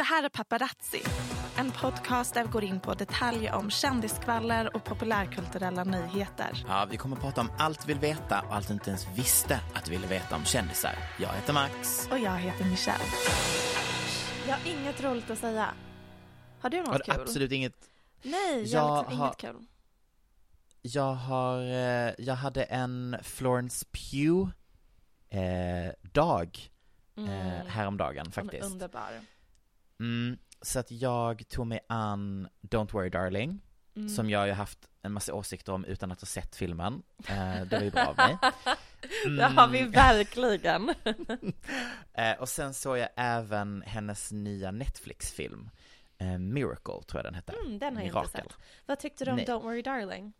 Det här är Paparazzi, en podcast där vi går in på detaljer om kändiskvaller och populärkulturella nyheter. Ja, vi kommer att prata om allt vi vill veta och allt du inte ens visste att du ville veta om kändisar. Jag heter Max. Och jag heter Michelle. Jag har inget roligt att säga. Har du något Har du kul? absolut inget? Nej, jag har Jag liksom har- inget kul. Jag har, eh, jag hade en Florence Pugh eh, dag eh, häromdagen Hon är faktiskt. underbar. Mm, så att jag tog mig an Don't Worry Darling, Mm. som jag ju haft en massa åsikter om utan att ha sett filmen. Eh, det var ju bra av mig. Det har vi Mm. verkligen. Eh, och sen såg jag även hennes nya Netflix-film, eh, Miracle tror jag den hette. Mm, den har jag inte Mirakel. sett. Vad tyckte du om Nej. Don't Worry Darling?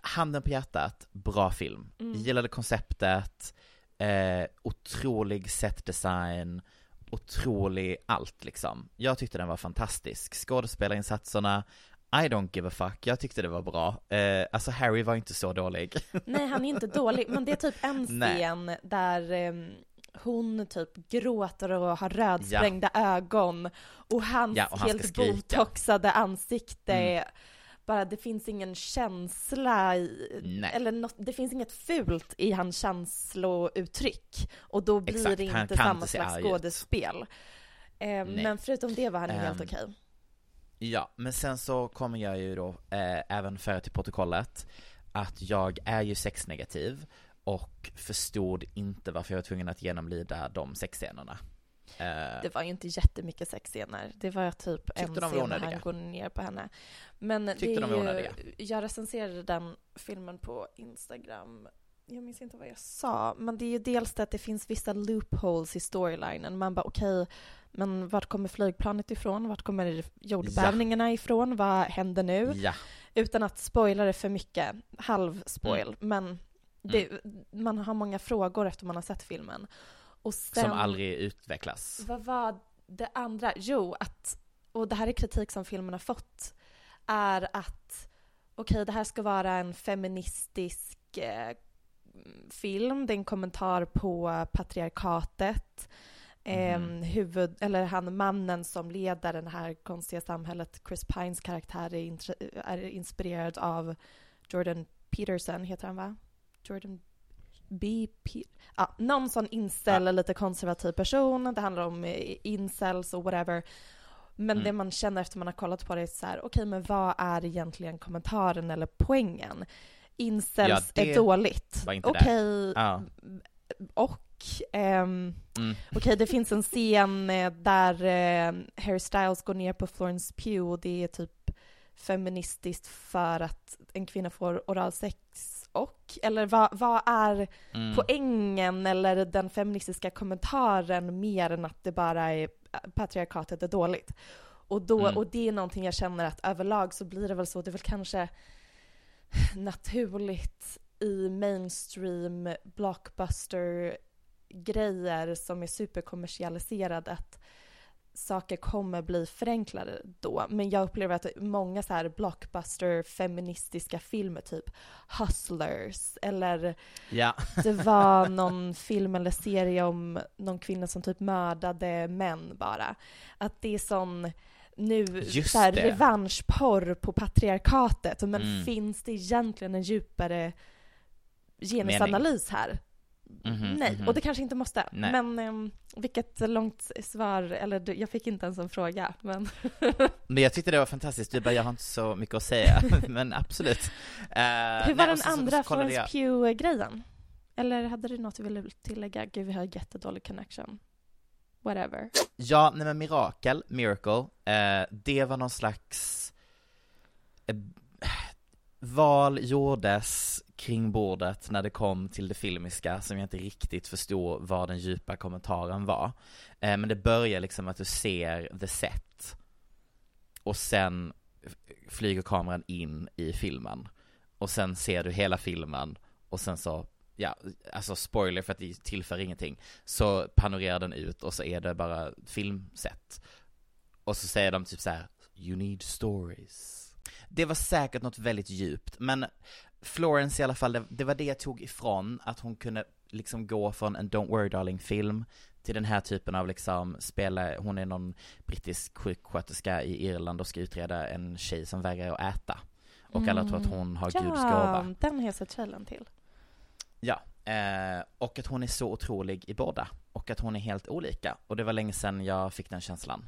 Handen på hjärtat, bra film. Gillade konceptet, eh, otrolig setdesign, otrolig allt liksom. Jag tyckte den var fantastisk. Skådespelarinsatserna, I don't give a fuck, jag tyckte det var bra. Eh, alltså Harry var inte så dålig. Nej, han är inte dålig, men det är typ en Nej. scen där ehm, hon typ gråter och har rödsprängda ögon och hans Ja, och han helt botoxade ansikte Mm. Bara det finns ingen känsla i, Nej. eller något, det finns inget fult i hans känslouttryck och då blir Exakt, det inte samma slags skådespel. Nej. men förutom det var han ju helt Ehm, okej. Ja, men sen så kommer jag ju då eh, även föra till protokollet att jag är ju sexnegativ och förstod inte varför jag var tvungen att genomlida de sexscenerna. Eh, Det var ju inte jättemycket sexscener. Det var typ en de scen när han går ner på henne. Men Tyckte det är de var onödiga? jag recenserade den filmen på Instagram. Jag minns inte vad jag sa, men det är ju dels det att det finns vissa loopholes i storylinen. Man bara okej, men vart kommer flygplanet ifrån? Vart kommer jordbävningarna ifrån? Vad händer nu? ja, Utan att spoila det för mycket, halv-spoil, Mm. men det, man har många frågor efter man har sett filmen. Och sen, som aldrig utvecklas. vad var det andra? Jo, att, och det här är kritik som filmen har fått, är att okej, det här ska vara en feministisk eh, film, det är en kommentar på patriarkatet. Eh, huvud, eller han mannen som leder det här konstiga samhället, Chris Pines karaktär är, är inspirerad av Jordan Peterson, heter han va? Jordan B. Pe- ja, någon sån incel, lite konservativ person. Det handlar om eh, incels och whatever. Men Mm. det man känner efter man har kollat på det är så här, okej men vad är egentligen kommentaren eller poängen? Incels Ja, är dåligt. Okej, Ja. och ehm, Mm. Okej, det finns en scen eh, där eh, Harry Styles går ner på Florence Pugh och det är typ feministiskt för att en kvinna får oralsex och, eller vad, vad är Mm. poängen eller den feministiska kommentaren mer än att det bara är patriarkatet är dåligt? Och, då, Mm. och det är någonting jag känner att överlag så blir det väl så, det är väl kanske naturligt i mainstream blockbuster grejer som är superkommersialiserade att saker kommer bli förenklade då. Men jag upplever att många så här blockbuster feministiska filmer, typ Hustlers eller Ja. det var någon film eller serie om någon kvinna som typ mördade män bara. Att det är sån nu Just så här, det. revanschporr på patriarkatet. Men Mm. finns det egentligen en djupare genusanalys här? Mhm, Nej, mhm. och det kanske inte måste. Nej. Men um, vilket långt svar, eller du, jag fick inte ens en fråga. Men Men jag tyckte det var fantastiskt, du bara, jag har inte så mycket att säga, men absolut. Eh, hur nej, var och den så- andra Florence Pugh-grejen? Eller hade du något du ville tillägga? Gud, vi har jättedålig connection. Whatever. Ja, nej men Mirakel, Miracle, eh, det var någon slags eh, val gjordes kring bordet när det kom till det filmiska som jag inte riktigt förstod vad den djupa kommentaren var. Eh, men det börjar liksom att du ser the set och sen flyger kameran in i filmen och sen ser du hela filmen och sen så, ja, alltså spoiler för att det tillför ingenting, så panorerar den ut och så är det bara filmset. Och så säger de typ så här: you need stories. Det var säkert något väldigt djupt, men Florence i alla fall, det, det var det jag tog ifrån, att hon kunde liksom gå från en Don't Worry Darling film till den här typen av liksom spela, hon är någon brittisk sjuksköterska i Irland och ska utreda en tjej som vägrar att äta. Och alla tror att hon har Guds gåva. Ja, den har jag sett trailern till. Ja, eh, och att hon är så otrolig i båda. Och att hon är helt olika. Och det var länge sedan jag fick den känslan.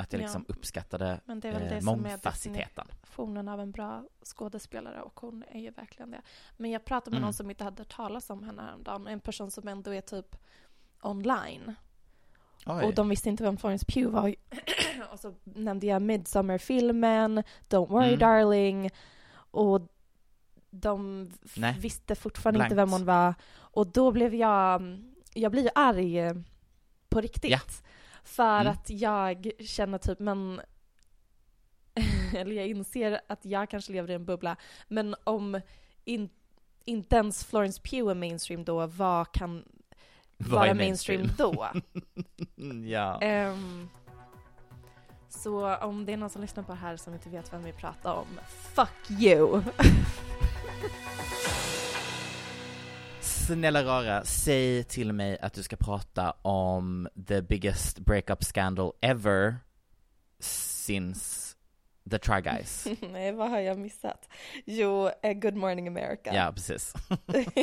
Att jag Ja. liksom uppskattade Men det är väl eh, det som är definitionen av en bra skådespelare och hon är ju verkligen det. Men jag pratade med Mm. någon som inte hade hört talas om henne häromdagen. En person som ändå är typ online. Oj. Och de visste inte vem Florence Pugh var. och så nämnde jag Midsommar-filmen, Don't Worry Mm. Darling. Och de Nej. visste fortfarande Blankt. inte vem hon var. Och då blev jag, jag blir ju arg på riktigt. Ja. För Mm. att jag känner typ, men eller jag inser att jag kanske lever i en bubbla, men om in, inte ens Florence Pugh är mainstream då, vad kan Vad vara är mainstream, då? ja. Ehm, så om det är någon som lyssnar på det här som inte vet vem vi pratar om, fuck you! Snälla rara, säg till mig att du ska prata om the biggest breakup scandal ever since the Try Guys. Nej, vad har jag missat? Jo, eh, Good Morning America. ja, precis.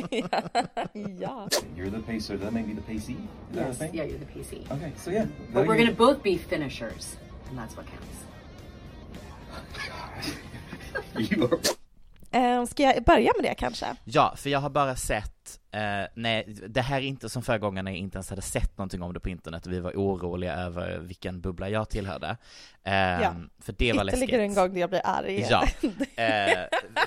ja. ja. You're the pacer, that may be the pacey. Is that Yes, yeah, you're the PC. Okay, so yeah. But we're you gonna both be finishers, and that's what counts. You are Eh, ska jag börja med det kanske? Ja, för jag har bara sett, eh, nej, det här är inte som förra gången när jag inte ens hade sett någonting om det på internet och vi var oroliga över vilken bubbla jag tillhörde. Eh, Ja. För det var läskigt. Ytterligare en gång där jag blir arg. Ja, eh,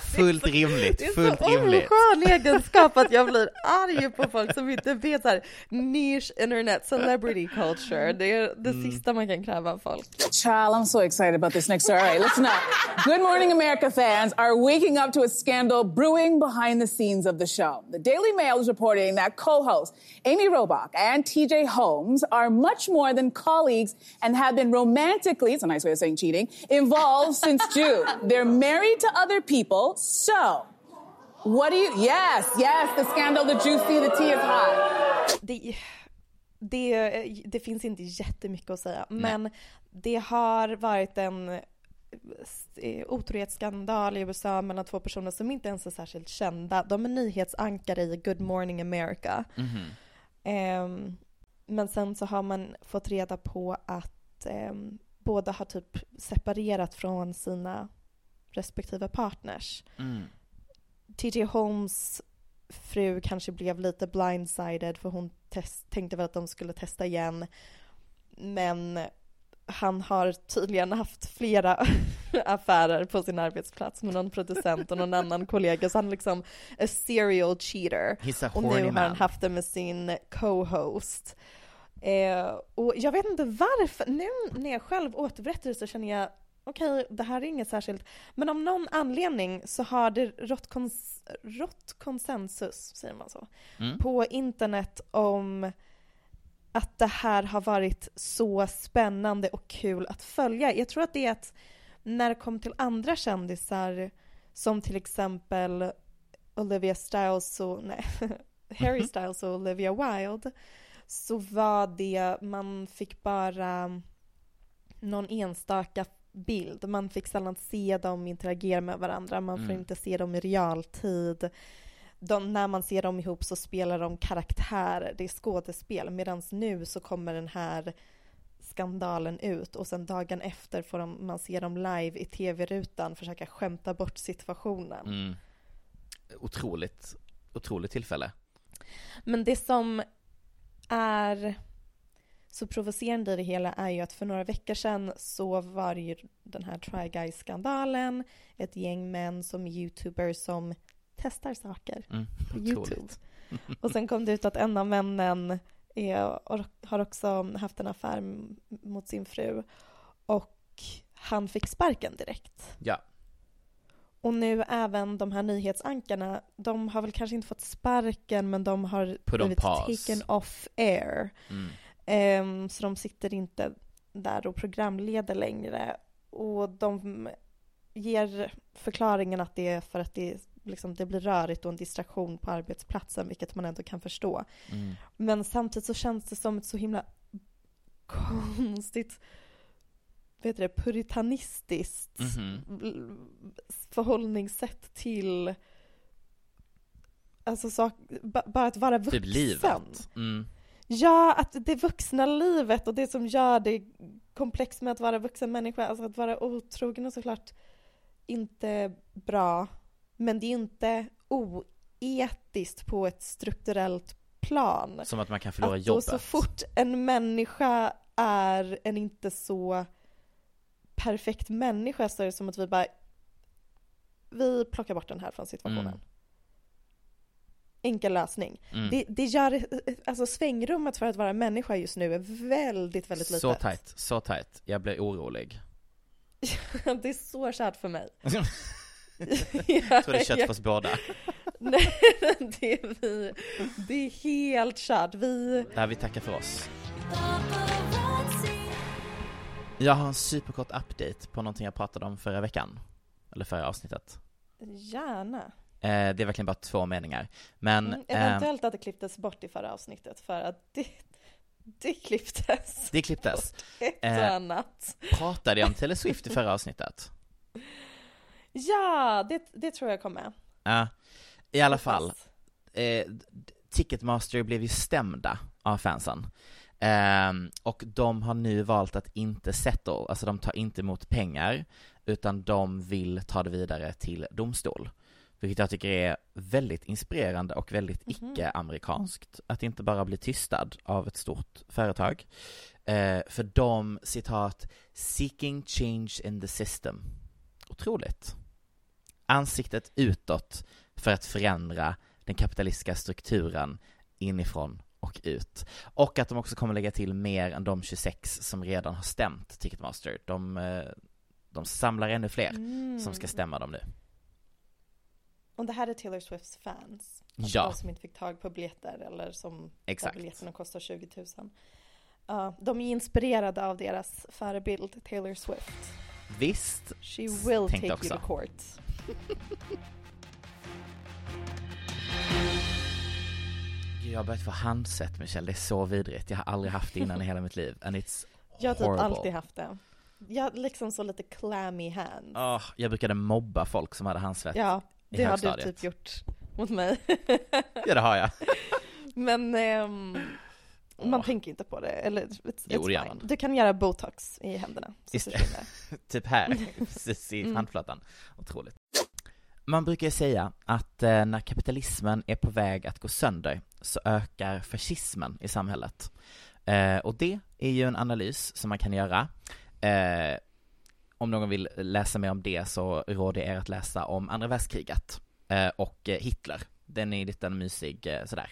fullt rimligt, Det är fullt så rimligt. oskön egenskap att jag blir arg på folk som inte vet såhär niche internet celebrity culture. Det är det Mm. sista man kan kräva av folk. Child, I'm so excited about this next story. All right, listen up. Good Morning America fans are waking up to a scandal brewing behind the scenes of the show. The Daily Mail is reporting that co-hosts Amy Robach and TJ Holmes are much more than colleagues and have been romantically, it's a nice way of saying cheating, involved since June. They're married to other people, so what do you, yes, yes, the scandal, the juicy, the tea is hot. Det, det, det finns inte jättemycket att säga, men det har varit en eh, otrohetsskandal i USA mellan två personer som inte ens är särskilt kända. De är nyhetsankare i Good Morning America. Ehm, men sen så har man fått reda på att ehm, båda har typ separerat från sina respektive partners. Mm. TJ Holmes fru kanske blev lite blindsided för hon test, tänkte väl att de skulle testa igen. Men han har tydligen haft flera affärer på sin arbetsplats med någon producent och någon annan kollega. Så han är liksom a serial cheater. He's a Och nu har han haft det med sin co-host. Eh, och jag vet inte varför, nu när jag själv återberättar det så känner jag okej, det här är inget särskilt. Men av någon anledning så har det rått, kons rått konsensus, säger man så, Mm. på internet om att det här har varit så spännande och kul att följa. Jag tror att det är att när det kom till andra kändisar, som till exempel Olivia Styles och, nej, Harry Styles och Olivia Wilde, så var det, man fick bara någon enstaka bild. Man fick sällan se dem interagera med varandra, man får Mm. inte se dem i realtid. De, när man ser dem ihop så spelar de karaktärer, det är skådespel. Medan nu så kommer den här skandalen ut och sen dagen efter får de, man se dem live i tv-rutan försöka skämta bort situationen. Mm. Otroligt, otroligt tillfälle. Men det som är så provocerande i det hela är ju att för några veckor sedan så var det ju den här Try Guys-skandalen. Ett gäng män som youtubers som testar saker Mm. på youtube. Och sen kom det ut att en av männen är, har också haft en affär mot sin fru och han fick sparken direkt. Ja. Och nu även de här nyhetsankarna, de har väl kanske inte fått sparken men de har Put blivit taken off air. Mm. Ehm, så de sitter inte där och programleder längre. Och de ger förklaringen att det är för att det, liksom, det blir rörigt och en distraktion på arbetsplatsen, vilket man ändå kan förstå. Mm. Men samtidigt så känns det som ett så himla konstigt vet du det, puritanistiskt Mhm. förhållningssätt till alltså sak, ba- bara att vara vuxen. Typ livet. Mm. Ja, att det vuxna livet och det som gör det komplext med att vara vuxen människa, alltså att vara otrogen är såklart inte bra, men det är inte oetiskt på ett strukturellt plan. Som att man kan förlora Att jobbet. så fort en människa är en inte så perfekt människa så är det som att vi bara vi plockar bort den här från situationen. Mm. Enkel lösning. Mm. Det, det gör, alltså svängrummet för att vara människa just nu är väldigt, väldigt litet. Så tight, så tight. Jag blir orolig. det är så kärt för mig. jag tror det är kött för oss båda. Nej, det är vi. Det är helt kört. Vi... Där vi tackar för oss. Jag har en superkort update på någonting jag pratade om förra veckan. Eller förra avsnittet. Gärna. Eh, det är verkligen bara två meningar. Men, Mm, eh, eventuellt att det klipptes bort i förra avsnittet för att det, det klipptes. det klipptes. Ett och Eh, annat. Pratade jag om Taylor Swift i förra avsnittet? Ja, det, det tror jag kommer. Ja, i alla fall. Eh, Ticketmaster blev ju stämda av fansen. Ehm, och de har nu valt att inte settle, alltså de tar inte emot pengar, utan de vill ta det vidare till domstol. Vilket jag tycker är väldigt inspirerande och väldigt Mhm. icke-amerikanskt, att inte bara bli tystad av ett stort företag. Eh, för de, citat, 'seeking change in the system' Otroligt. Ansiktet utåt för att förändra den kapitalistiska strukturen inifrån och ut. Och att de också kommer lägga till mer än de 26 som redan har stämt Ticketmaster. De, eh, de samlar ännu fler som ska Mm. stämma dem nu. Och det här är Taylor Swifts fans. Alltså Ja. De som inte fick tag på biljetter eller som Exakt. biljetterna kostar 20 000. Ja, de är inspirerade av deras förebild Taylor Swift. Visst, She will take också. you to court. Gud, jag har börjat få handset Michelle, det är så vidrigt. Jag har aldrig haft det innan i hela mitt liv. And it's Jag har typ horrible. alltid haft det. Jag liksom så lite clammy hands. Åh, jag brukade mobba folk som hade handsvett ja, det har du typ gjort mot mig. Ja, det har jag. Men ehm, man tänker inte på det. Eller, it's, Jo, det gör man. Du kan göra botox i händerna. Typ här, precis i Mm. handflatan. Otroligt. Man brukar säga att eh, när kapitalismen är på väg att gå sönder så ökar fascismen i samhället. Eh, och det är ju en analys som man kan göra. Eh, om någon vill läsa mer om det så råder jag er att läsa om andra världskriget och Hitler. Den är lite en mysig sådär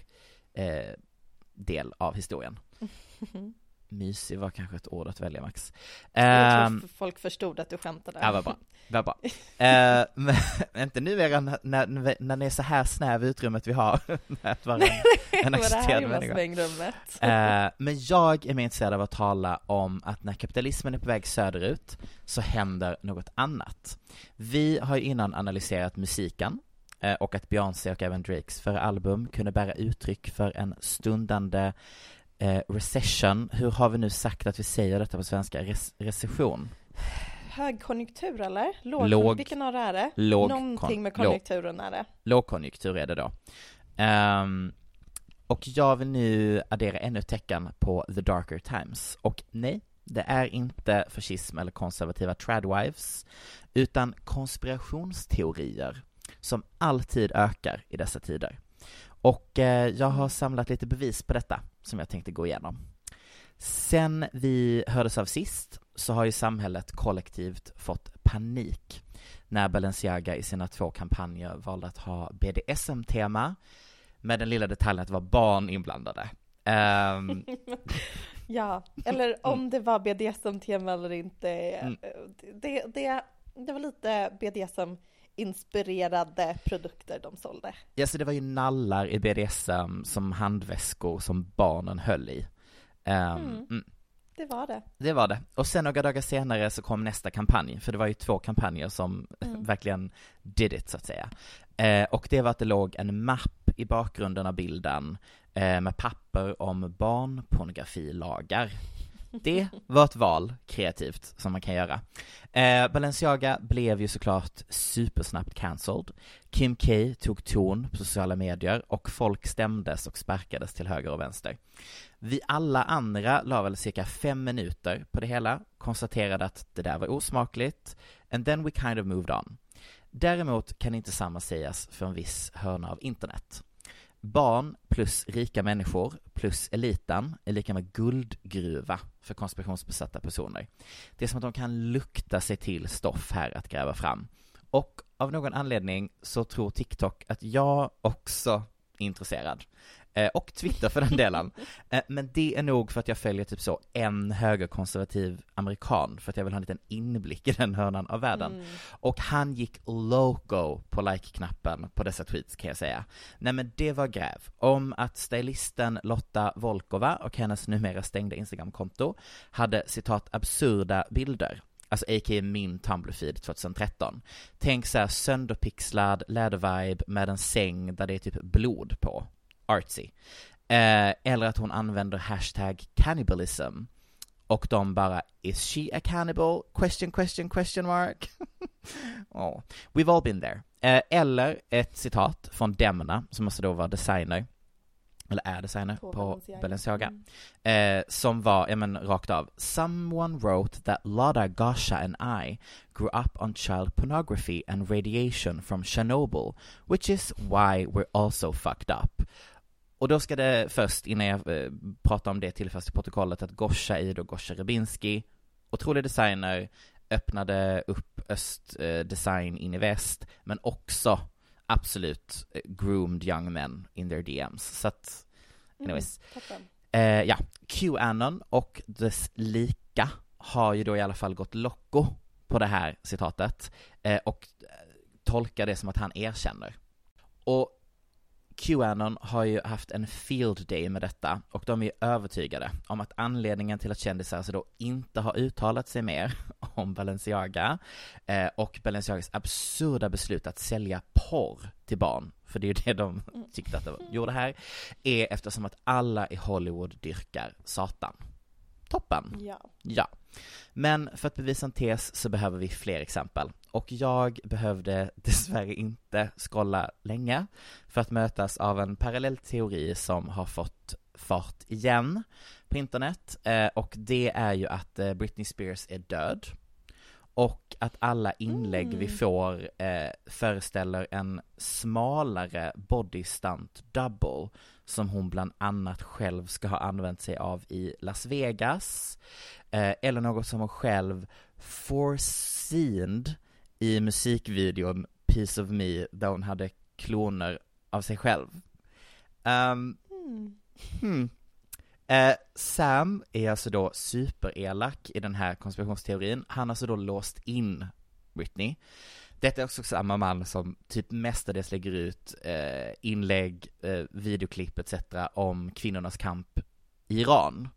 del av historien. mysig var kanske ett ord att välja Max. Jag Ehm, tror folk förstod att du skämtade. Ja, vad bra. Vad bra. Eh, men inte numera när, när, när ni är så här snäv utrymmet vi har, att vara en, en accepterad människa. svängrummet. Eh, men jag är mer intresserad av att tala om att när kapitalismen är på väg söderut så händer något annat. Vi har ju innan analyserat musiken och att Beyoncé och även Drakes förra album kunde bära uttryck för en stundande eh, recession. Hur har vi nu sagt att vi säger detta på svenska? Res- recession? Högkonjunktur eller? Låg, Låg- Vilken av det är det? låg- Någonting med låg- konjunkturen är det. lågkonjunktur är det då. Ehm, och jag vill nu addera ännu ett tecken på the darker times. Och nej, det är inte fascism eller konservativa tradwives, utan konspirationsteorier som alltid ökar i dessa tider. Och eh, jag har samlat lite bevis på detta som jag tänkte gå igenom. Sen vi hördes av sist så har ju samhället kollektivt fått panik när Balenciaga i sina två kampanjer valde att ha BDSM-tema med den lilla detaljen att det var barn inblandade. Ehm, Ja, eller om det var BDSM-tema eller inte. Mm. Det, det, det var lite BDSM-inspirerade produkter de sålde. ja, så det var ju nallar i BDSM som handväskor som barnen höll i. Mm. mm. Det var det. Det var det. Och sen några dagar senare så kom nästa kampanj, för det var ju två kampanjer som Mm. verkligen did it så att säga. Eh, och det var att det låg en mapp i bakgrunden av bilden eh, med papper om barnpornografilagar. Det var ett val, kreativt, som man kan göra. Eh, Balenciaga blev ju såklart supersnabbt cancelled. Kim K tog ton på sociala medier och folk stämdes och sparkades till höger och vänster. Vi alla andra la väl cirka fem minuter på det hela, konstaterade att det där var osmakligt, and then we kind of moved on. Däremot kan inte samma sägas för en viss hörna av internet. Barn plus rika människor plus eliten är lika med guldgruva för konspirationsbesatta personer. Det är som att de kan lukta sig till stoff här att gräva fram. Och av någon anledning så tror TikTok att jag också är intresserad. Eh, och Twitter för den delen. Eh, men det är nog för att jag följer typ så en högerkonservativ amerikan för att jag vill ha en liten inblick i den hörnan av världen. Mm. Och han gick loco på like-knappen på dessa tweets kan jag säga. Nej men det var gräv om att stylisten Lotta Volkova och hennes numera stängda Instagramkonto hade citat absurda bilder. Alltså a.k.a. min Tumblr-feed 2013. Tänk såhär sönderpixlad lädervibe med en säng där det är typ blod på. Artsy. Eh, eller att hon använder hashtag cannibalism. Och de bara, is she a cannibal? Question, question, question mark. oh. We've all been there. Eh, eller ett citat från Demna, som måste då vara designer, eller är designer På på, Balenciaga. Balenciaga, Mm. eh, som var, ja men rakt av, Someone wrote that Lada Gasha and I grew up on child pornography and radiation from Chernobyl, which is why we're also fucked up. Och då ska det först, innan jag eh, pratar om det tillföras i protokollet, att Gosha då Gosha Rybinski, otrolig designer, öppnade upp östdesign eh, in i väst, men också absolut eh, groomed young men in their DMs. Så att, anyways. Mm, toppen. Eh, ja, Qanon och dess lika har ju då i alla fall gått locko på det här citatet och tolkar det som att han erkänner. Och Qanon har ju haft en field day med detta och de är övertygade om att anledningen till att kändisar alltså då inte har uttalat sig mer om Balenciaga eh, och Balenciagas absurda beslut att sälja porr till barn, för det är ju det de tyckte att de gjorde här, är eftersom att alla i Hollywood dyrkar Satan. Toppen! Ja. Ja. Men för att bevisa en tes så behöver vi fler exempel. Och jag behövde dessvärre inte scrolla länge för att mötas av en parallell teori som har fått fart igen på internet. Eh, och det är ju att eh, Britney Spears är död. Och att alla inlägg vi får eh, föreställer en smalare body stunt double som hon bland annat själv ska ha använt sig av i Las Vegas eh, eller något som hon själv foreseened i musikvideon Piece of Me där hon hade kloner av sig själv. Ehm, Mm. hmm. Eh, Sam är alltså då superelak i den här konspirationsteorin. Han har alltså då låst in Britney. Detta är också samma man som typ mestadels lägger ut eh, inlägg, eh, videoklipp etc. om kvinnornas kamp i Iran.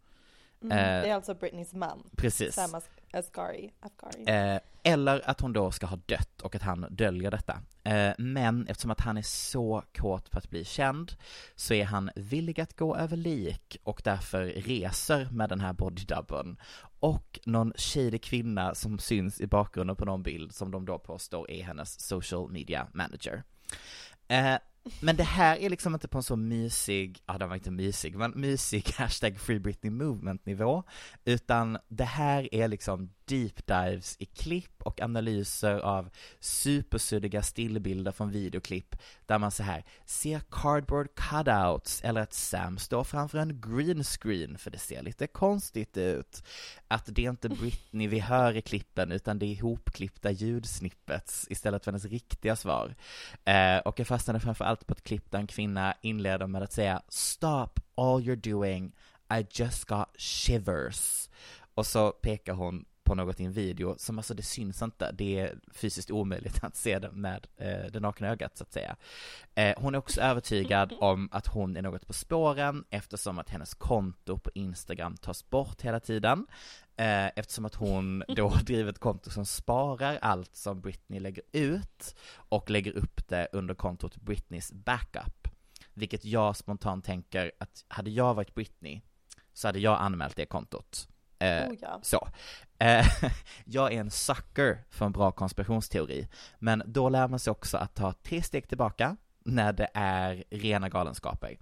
Mm, Eh, det är alltså Britneys man. Precis. Sam Asghari. Asghari. Eh, eller att hon då ska ha dött och att han döljer detta. Eh, men eftersom att han är så kåt på att bli känd så är han villig att gå över lik och därför reser med den här bodydubben. Och någon shady kvinna som syns i bakgrunden på någon bild som de då påstår är hennes social media manager. Eh, men det här är liksom inte på en så mysig, ja den var inte mysig, men mysig hashtag Free Britney Movement nivå, utan det här är liksom deep dives i klipp och analyser av supersuddiga stillbilder från videoklipp där man så här ser cardboard cutouts eller att Sam står framför en green screen för det ser lite konstigt ut. Att det är inte Britney vi hör i klippen utan det är ihopklippta ljudsnippets istället för hennes riktiga svar. Eh, och jag fastnade framför allt på ett klipp där en kvinna inleder med att säga Stop all you're doing, I just got shivers. Och så pekar hon på något i en video som alltså det syns inte, det är fysiskt omöjligt att se det med eh, det nakna ögat så att säga. Eh, hon är också övertygad om att hon är något på spåren eftersom att hennes konto på Instagram tas bort hela tiden. Eh, eftersom att hon då driver ett konto som sparar allt som Britney lägger ut och lägger upp det under kontot Britneys backup. Vilket jag spontant tänker att hade jag varit Britney så hade jag anmält det kontot. Eh, Oh ja. Så. Eh, jag är en sucker för en bra konspirationsteori, men då lär man sig också att ta tre steg tillbaka när det är rena galenskaper.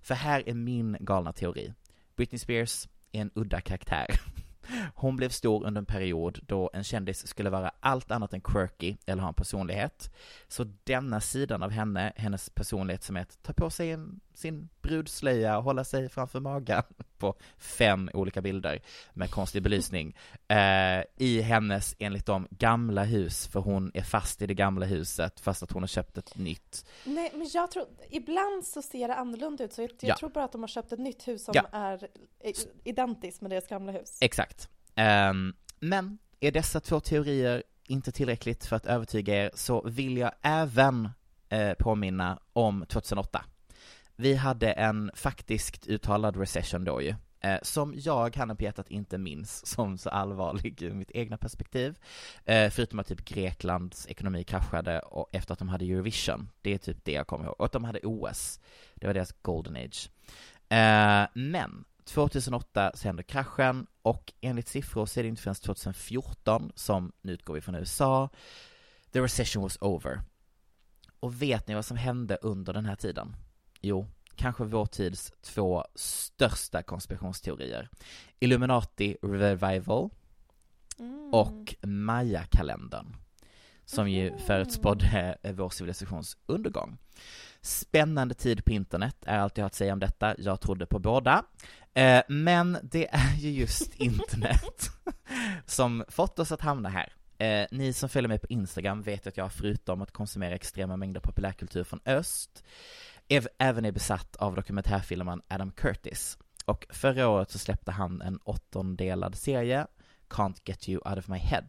För här är min galna teori. Britney Spears är en udda karaktär. Hon blev stor under en period då en kändis skulle vara allt annat än quirky eller ha en personlighet. Så denna sidan av henne, hennes personlighet som är att ta på sig en, sin brudslöja och hålla sig framför magen på fem olika bilder med konstig belysning, eh, i hennes, enligt dem, gamla hus, för hon är fast i det gamla huset fast att hon har köpt ett nytt. Nej, men jag tror, ibland så ser det annorlunda ut, så jag, jag Ja. tror bara att de har köpt ett nytt hus som Ja. är identiskt med deras gamla hus. Exakt. Ehm, men är dessa två teorier inte tillräckligt för att övertyga er så vill jag även eh, påminna om 2008. Vi hade en faktiskt uttalad recession då ju, eh, som jag, handen på hjärtat, inte minns som så allvarlig ur mitt egna perspektiv. Eh, förutom att typ Greklands ekonomi kraschade och efter att de hade Eurovision. Det är typ det jag kommer ihåg. Och att de hade OS. Det var deras golden age. Eh, men 2008 så hände kraschen och enligt siffror så är det inte förrän 2014 som, nu utgår vi från USA, the recession was over. Och vet ni vad som hände under den här tiden? Jo, kanske vår tids två största konspirationsteorier. Illuminati Revival Mm. och Maya-kalendern. Som ju förutspådde eh, vår civilisations undergång. Spännande tid på internet är allt jag har att säga om detta. Jag trodde på båda. Eh, men det är ju just internet som fått oss att hamna här. Eh, ni som följer mig på Instagram vet att jag förutom att konsumera extrema mängder populärkultur från öst, ev- även är besatt av dokumentärfilmen Adam Curtis. Och förra året så släppte han en åttondelad serie, Can't Get You Out of My Head,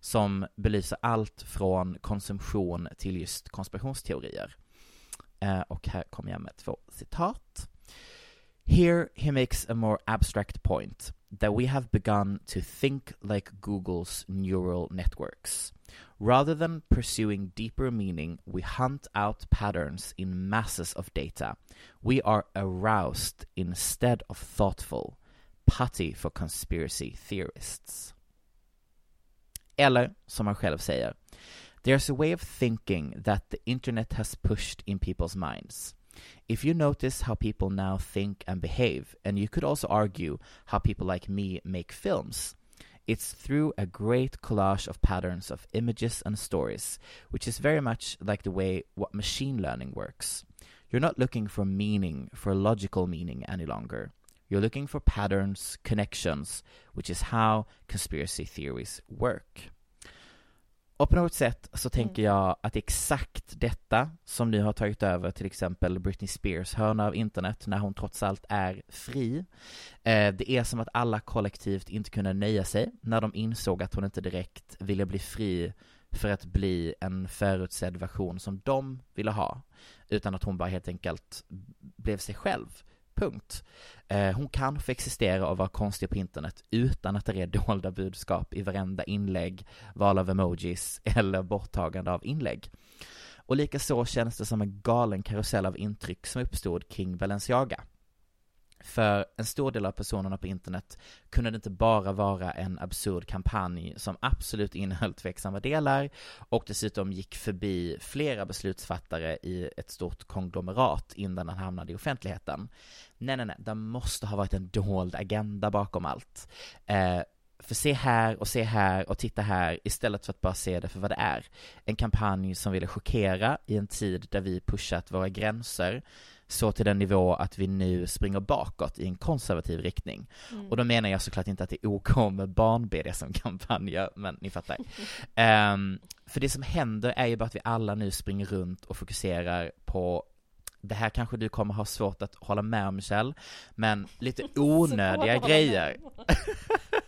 som belyser allt från konsumtion till just konspirationsteorier. Eh, och här kommer jag med två citat. Here he makes a more abstract point that we have begun to think like Google's neural networks. Rather than pursuing deeper meaning, we hunt out patterns in masses of data. We are aroused instead of thoughtful. Putty for conspiracy theorists. Eller, som han själv säger, There's a way of thinking that the internet has pushed in people's minds. If you notice how people now think and behave, and you could also argue how people like me make films, it's through a great collage of patterns of images and stories, which is very much like the way what machine learning works. You're not looking for meaning, for logical meaning any longer. You're looking for patterns, connections, which is how conspiracy theories work. Och på något sätt så tänker jag att exakt detta som nu har tagit över till exempel Britney Spears hörna av internet när hon trots allt är fri. Eh, det är som att alla kollektivt inte kunde nöja sig när de insåg att hon inte direkt ville bli fri för att bli en förutsedd version som de ville ha, utan att hon bara helt enkelt blev sig själv. Punkt. Eh, hon kan få existera och vara konstig på internet utan att det är dolda budskap i varenda inlägg, val av emojis eller borttagande av inlägg. Och likaså känns det som en galen karusell av intryck som uppstod kring Balenciaga. För en stor del av personerna på internet kunde det inte bara vara en absurd kampanj som absolut innehöll tveksamma delar och dessutom gick förbi flera beslutsfattare i ett stort konglomerat innan den hamnade i offentligheten. Nej, nej, nej, det måste ha varit en dold agenda bakom allt. Eh, för se här och se här och titta här istället för att bara se det för vad det är. En kampanj som ville chockera i en tid där vi pushat våra gränser så till den nivå att vi nu springer bakåt i en konservativ riktning. Mm. Och då menar jag såklart inte att det är OK med barn-BDSM-kampanjer, men ni fattar. um, för det som händer är ju bara att vi alla nu springer runt och fokuserar på det här kanske du kommer ha svårt att hålla med om Michelle, men lite onödiga grejer.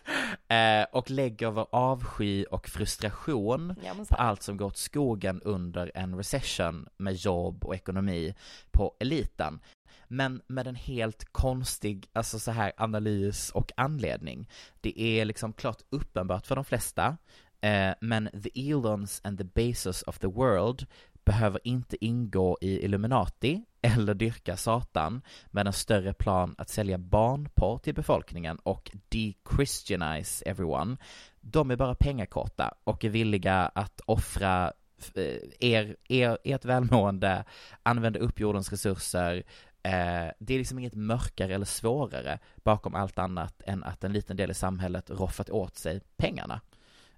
eh, och lägger vår avsky och frustration på allt som går åt skogen under en recession med jobb och ekonomi på eliten. Men med en helt konstig, alltså så här analys och anledning. Det är liksom klart uppenbart för de flesta, eh, men the Elons and the Bezos of the world behöver inte ingå i Illuminati eller dyrka Satan med en större plan att sälja barnporr till befolkningen och de-christianize everyone. De är bara pengakorta och är villiga att offra eh, er, er, ert välmående, använda upp jordens resurser, eh, det är liksom inget mörkare eller svårare bakom allt annat än att en liten del i samhället roffat åt sig pengarna.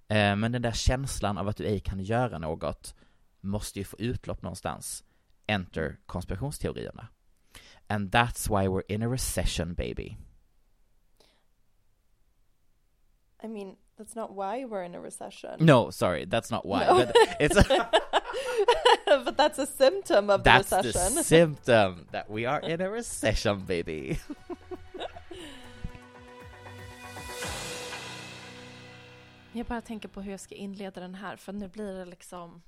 Eh, men den där känslan av att du ej kan göra något måste ju få utlopp någonstans. Enter konspirationsteorierna. And that's why we're in a recession baby. I mean, that's not why we're in a recession. No, sorry, that's not why. No. But it's but that's a symptom of the that's recession. That's the symptom that we are in a recession, baby. Jag bara tänker på hur jag ska inleda den här, för nu blir det liksom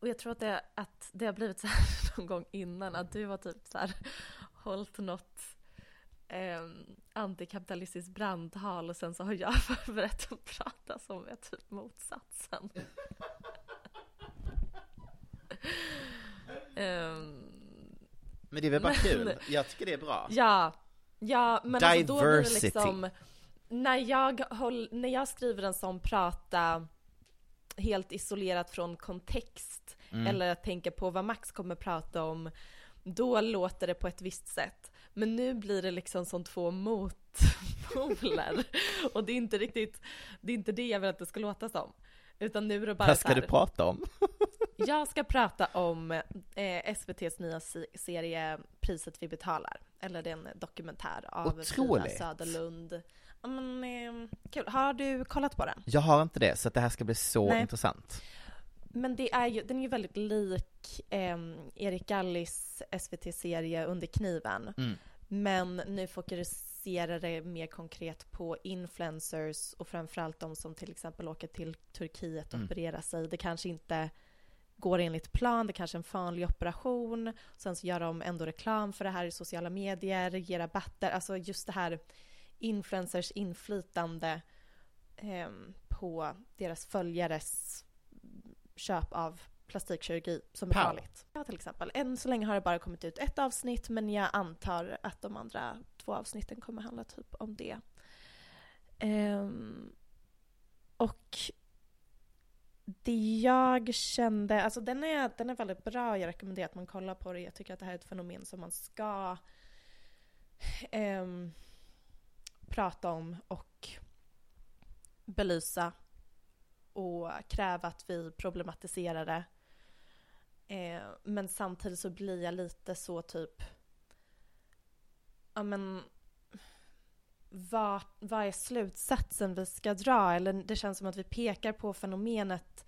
och jag tror att det, att det har blivit så här någon gång innan, att du har typ så här hållit något eh, antikapitalistiskt brandtal och sen så har jag förberett att prata som är typ motsatsen. um, men det är väl bara kul? Jag tycker det är bra. Ja, ja men alltså då blir det liksom när jag, håll, när jag skriver en sån prata helt isolerat från kontext mm. eller att tänka på vad Max kommer prata om, då låter det på ett visst sätt. Men nu blir det liksom som två motpoler. Och det är inte riktigt, det är inte det jag vill att det ska låta som. Utan nu är det bara Vad ska du prata om? jag ska prata om eh, SVTs nya serie Priset vi betalar. Eller det är en dokumentär av Frida Söderlund men, eh, kul. Har du kollat på den? Jag har inte det, så det här ska bli så Nej. intressant. Men det är ju, den är ju väldigt lik eh, Erik Gallis SVT-serie Under kniven. Mm. Men nu fokuserar det mer konkret på influencers och framförallt de som till exempel åker till Turkiet och mm. opererar sig. Det kanske inte går enligt plan, det kanske är en fanlig operation. Sen så gör de ändå reklam för det här i sociala medier, ger rabatter. Alltså just det här influencers inflytande eh, på deras följares köp av plastikkirurgi som är farligt. Ja, till exempel. Än så länge har det bara kommit ut ett avsnitt men jag antar att de andra två avsnitten kommer handla typ om det. Um, och det jag kände, alltså den är, den är väldigt bra, jag rekommenderar att man kollar på det. Jag tycker att det här är ett fenomen som man ska um, prata om och belysa och kräva att vi problematiserar det. Eh, men samtidigt så blir jag lite så typ, ja men, vad, vad är slutsatsen vi ska dra? Eller det känns som att vi pekar på fenomenet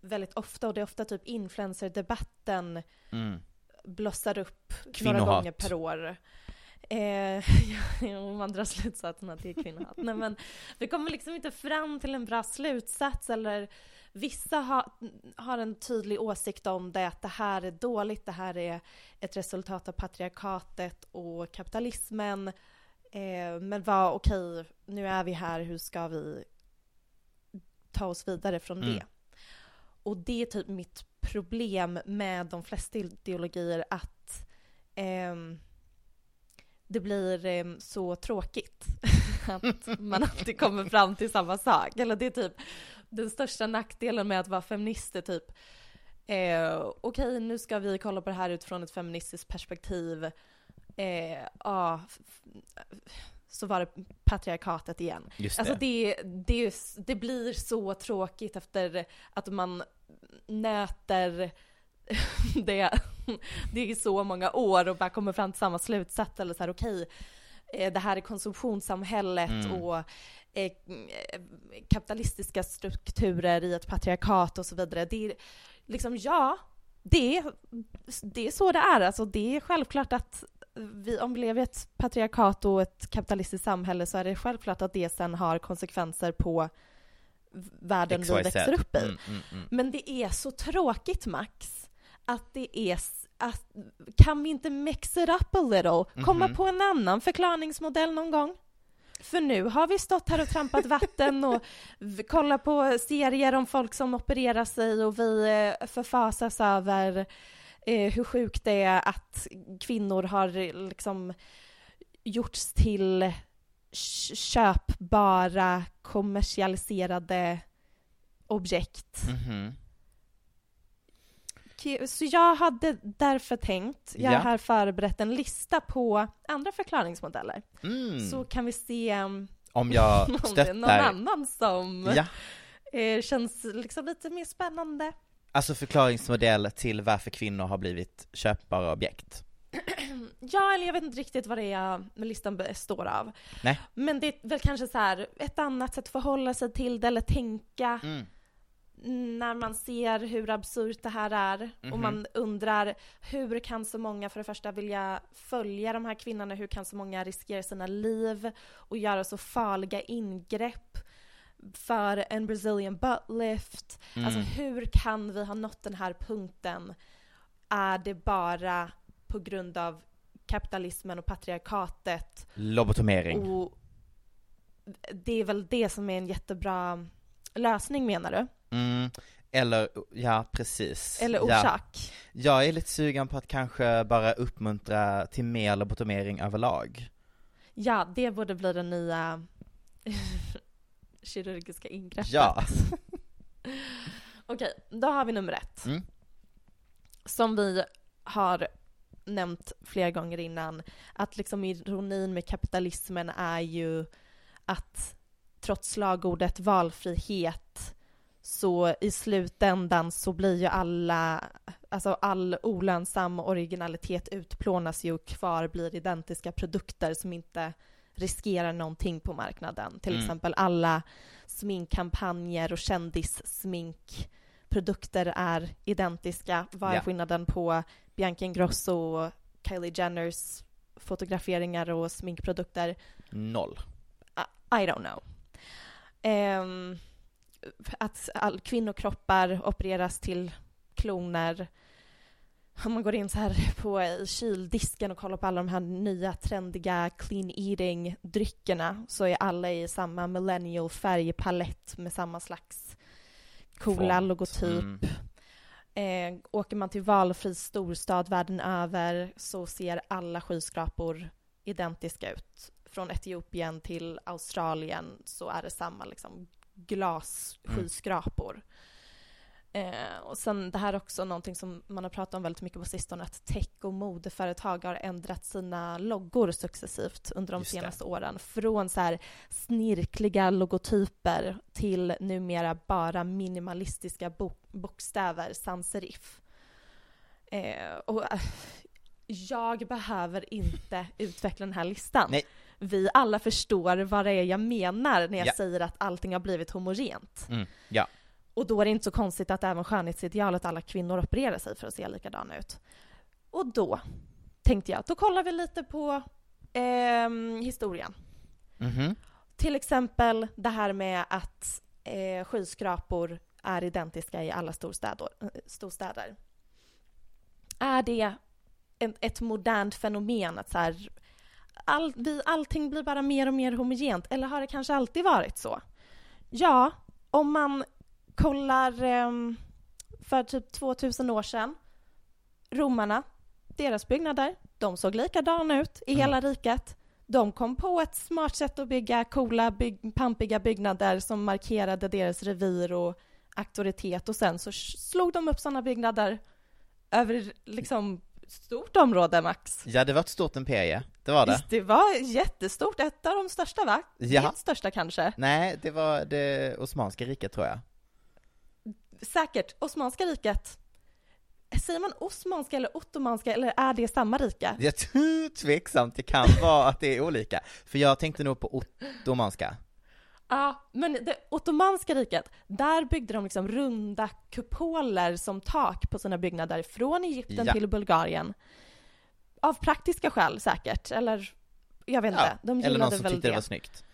väldigt ofta och det är ofta typ influencerdebatten Mm. blossar upp några gånger per år. Eh, man drar slutsatsen att det är kvinnohat. Nej, men vi kommer liksom inte fram till en bra slutsats eller vissa har, har en tydlig åsikt om det, att det här är dåligt, det här är ett resultat av patriarkatet och kapitalismen. Eh, men vad, okej, nu är vi här, hur ska vi ta oss vidare från Mm. det? Och det är typ mitt problem med de flesta ideologier att ehm, det blir ehm, så tråkigt att man alltid kommer fram till samma sak. Eller det är typ den största nackdelen med att vara feminist är typ eh, okej nu ska vi kolla på det här utifrån ett feministiskt perspektiv. Eh, f- så var det patriarkatet igen. Just Alltså det. det, det, det blir så tråkigt efter att man nöter det, det är så många år och bara kommer fram till samma slutsats eller så här okej, eh, det här är konsumtionssamhället Mm. och eh, kapitalistiska strukturer i ett patriarkat och så vidare. Det är liksom, ja, det, det är så det är. Alltså det är självklart att vi, om vi lever i ett patriarkat och ett kapitalistiskt samhälle så är det självklart att det sen har konsekvenser på världen vi XYZ. växer upp i. Mm, mm, mm. Men det är så tråkigt Max, att det är att, kan vi inte mix it up a little? Komma Mhm. på en annan förklaringsmodell någon gång? För nu har vi stått här och trampat vatten och kollat på serier om folk som opererar sig och vi eh, förfasas över eh, hur sjukt det är att kvinnor har eh, liksom gjorts till köpbara, kommersialiserade objekt. Mhm. Så jag hade därför tänkt, jag har här förberett en lista på andra förklaringsmodeller. Mm. Så kan vi se um, Om jag om det är någon annan som ja, eh, känns liksom lite mer spännande. alltså förklaringsmodell till varför kvinnor har blivit köpbara objekt. Ja, eller jag vet inte riktigt vad det är listan består av. Nej. Men det är väl kanske så här ett annat sätt att förhålla sig till det eller tänka Mm. När man ser hur absurt det här är och Mhm. man undrar hur kan så många för det första vilja följa de här kvinnorna, hur kan så många riskera sina liv och göra så farliga ingrepp för en Brazilian butt lift. Mm. Alltså hur kan vi ha nått den här punkten? Är det bara på grund av kapitalismen och patriarkatet Lobotomering. och det är väl det som är en jättebra lösning menar du? Mm. Eller, ja precis. Eller Ja. orsak? Jag är lite sugen på att kanske bara uppmuntra till mer lobotomering överlag. Ja, det borde bli den nya kirurgiska ingreppet. Ja. Okej, då har vi nummer ett. Mm. Som vi har nämnt flera gånger innan, att liksom ironin med kapitalismen är ju att trots slagordet valfrihet så i slutändan så blir ju alla, alltså all olönsam originalitet utplånas ju och kvar blir identiska produkter som inte riskerar någonting på marknaden. Till Mm. exempel alla sminkkampanjer och kändissminkprodukter är identiska. Vad är Ja. skillnaden på Bianca Ingrosso och Kylie Jenners fotograferingar och sminkprodukter? Noll. I don't know. Ehm, att all, kvinnokroppar opereras till kloner. Om man går in så här på i kyldisken och kollar på alla de här nya trendiga clean eating-dryckerna så är alla i samma millennial färgpalett med samma slags coola Font. logotyp. Mm. Eh, åker man till valfri storstad världen över så ser alla skyskrapor identiska ut. Från Etiopien till Australien så är det samma liksom, glasskyskrapor. Eh, och sen det här är också någonting som man har pratat om väldigt mycket på sistone, att tech och modeföretag har ändrat sina loggor successivt under de Just det. senaste åren. Från så här snirkliga logotyper till numera bara minimalistiska bo- bokstäver, sans serif. Eh, och, eh, jag behöver inte utveckla den här listan. Nej. Vi alla förstår vad det är jag menar när jag Ja. säger att allting har blivit homogent. Mm, ja. Och då är det inte så konstigt att även skönhetsidealet alla kvinnor opererar sig för att se likadana ut. Och då tänkte jag, då kollar vi lite på ehm, historien. Mhm. Till exempel det här med att eh, skyskrapor är identiska i alla storstäder. storstäder. Är det ett, ett modernt fenomen att så här, all, vi, allting blir bara mer och mer homogent? Eller har det kanske alltid varit så? Ja, om man kollar ehm, för typ 2000 år sedan, romarna, deras byggnader, de såg likadana ut i hela riket. De kom på ett smart sätt att bygga coola, bygg, pampiga byggnader som markerade deras revir och auktoritet och sen så slog de upp sådana byggnader över liksom stort område, Max. Ja, det var ett stort imperie, det var det. Visst, det var jättestort, ett av de största va? Ja. Det största kanske. Nej, det var det Osmanska riket tror jag. Säkert, Osmanska riket. Säger man Osmanska eller Ottomanska eller är det samma rike? Jag tror tveksamt, det kan vara att det är olika. För jag tänkte nog på ottomanska. Ja, men det ottomanska riket, där byggde de liksom runda kupoler som tak på sina byggnader från Egypten Ja. till Bulgarien. Av praktiska skäl säkert, eller jag vet inte. de eller någon som väl tyckte det var snyggt.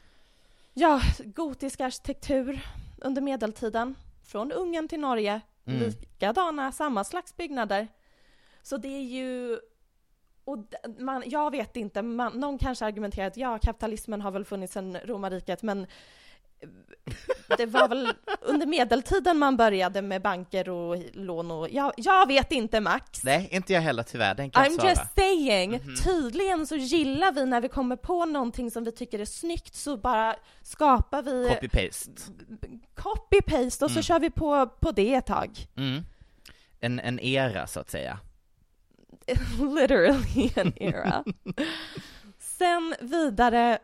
Ja, gotisk arkitektur under medeltiden. Från Ungern till Norge. Mm. Likadana, samma slags byggnader. Så det är ju... Och man, jag vet inte, man, någon kanske argumenterar att ja, kapitalismen har väl funnits sedan romarriket, men det var väl under medeltiden man började med banker och lån och... Jag, jag vet inte, Max. Nej, inte jag heller tyvärr, den kan I'm svara. just saying, Mhm. tydligen så gillar vi när vi kommer på någonting som vi tycker är snyggt så bara skapar vi Copy-paste. copy-paste och så Mm. kör vi på, på det ett tag. Mm. En, en era så att säga. Literally an era. Sen vidare,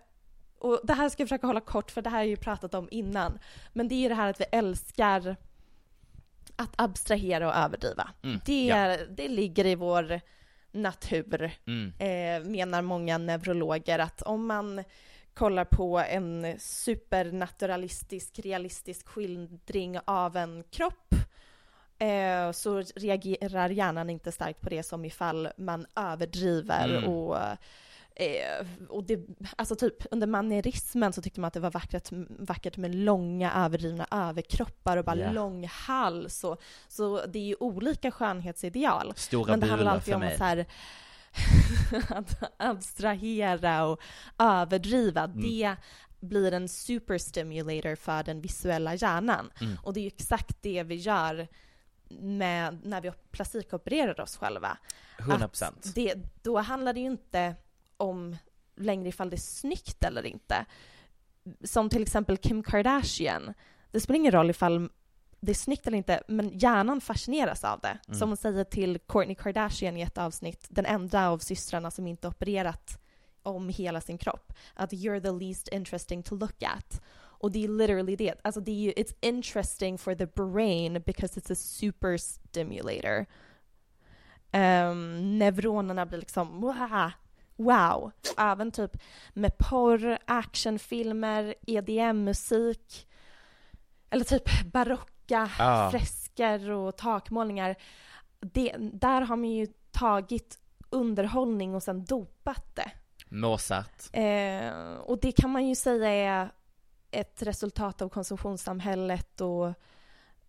och det här ska jag försöka hålla kort för det här har jag ju pratat om innan, men det är det här att vi älskar att abstrahera och överdriva. Mm, Det, ja. det ligger i vår natur, Mm. eh, menar många neurologer, att om man kollar på en supernaturalistisk, realistisk skildring av en kropp eh, så reagerar hjärnan inte starkt på det som ifall man överdriver Mm. och Eh, och det, alltså typ under manierismen så tyckte man att det var vackert, vackert med långa överdrivna överkroppar och bara Ja. lång hals. Och, så det är ju olika skönhetsideal. Stora Men det handlar alltid om så här, att abstrahera och överdriva. Mm. Det blir en superstimulator för den visuella hjärnan. Mm. Och det är ju exakt det vi gör med, när vi plastikopererar oss själva. 100%. Att Det, då handlar det ju inte om längre ifall det är snyggt eller inte. Som till exempel Kim Kardashian. Det spelar ingen roll ifall det är snyggt eller inte, men hjärnan fascineras av det. Mm. Som hon säger till Kourtney Kardashian i ett avsnitt, den enda av systrarna som inte opererat om hela sin kropp. Att you're the least interesting to look at. Och det är literally det. Alltså det är ju, it's interesting for the brain because it's a super stimulator. Um, neuronerna blir liksom wow, wow. Även typ med porr, actionfilmer, EDM-musik eller typ barocka Ja. fresker och takmålningar. Det, där har man ju tagit underhållning och sen dopat det. Mozart. Eh, och det kan man ju säga är ett resultat av konsumtionssamhället och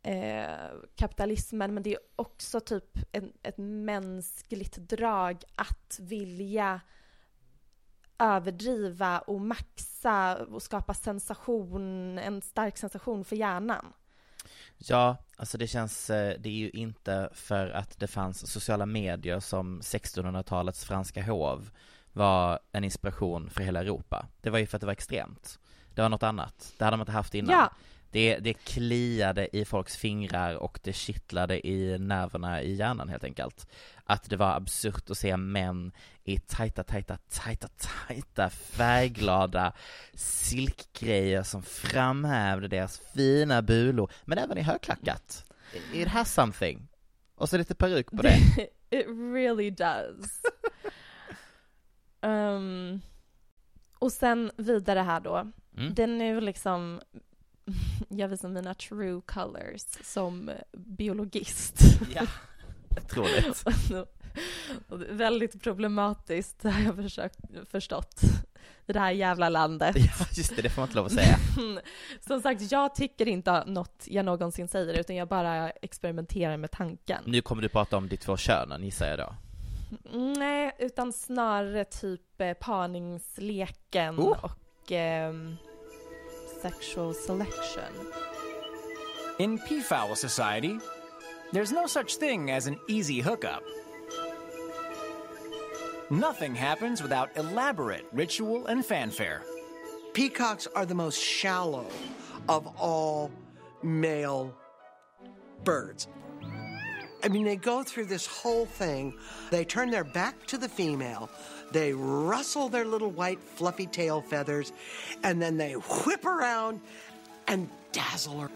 eh, kapitalismen, men det är också typ en, ett mänskligt drag att vilja överdriva och maxa och skapa sensation, en stark sensation för hjärnan. Ja, alltså det känns, eh, det är ju inte för att det fanns sociala medier som 1600-talets franska hov var en inspiration för hela Europa. Det var ju för att det var extremt. Det var något annat. Det hade man inte haft innan. Ja. Det, det kliade i folks fingrar och det kittlade i nerverna i hjärnan helt enkelt. Att det var absurt att se män i tajta, tajta, tajta, tajta, färgglada silkgrejer som framhävde deras fina bulor, men även i högklackat. It has something. Och så lite peruk på det. It really does. Ehm, och sen vidare här då. Mm. Det är nu liksom, jag visar mina true colors som biologist. Ja, är väldigt problematiskt har jag försökt, förstått i det här jävla landet. Ja, just det, det får man inte lov att säga. Som sagt, jag tycker inte något jag någonsin säger, utan jag bara experimenterar med tanken. Nu kommer du prata om de två könen, gissar jag då. Nej, utan snarare typ eh, parningsleken Oh. och ehm, sexual selection. In Peafowl Society, there's no such thing as an easy hookup. Nothing happens without elaborate ritual and fanfare. Peacocks are the most shallow of all male birds. I mean, they go through this whole thing. They turn their back to the female, they rustle their little white, fluffy tail feathers, and then they whip around and dazzle her.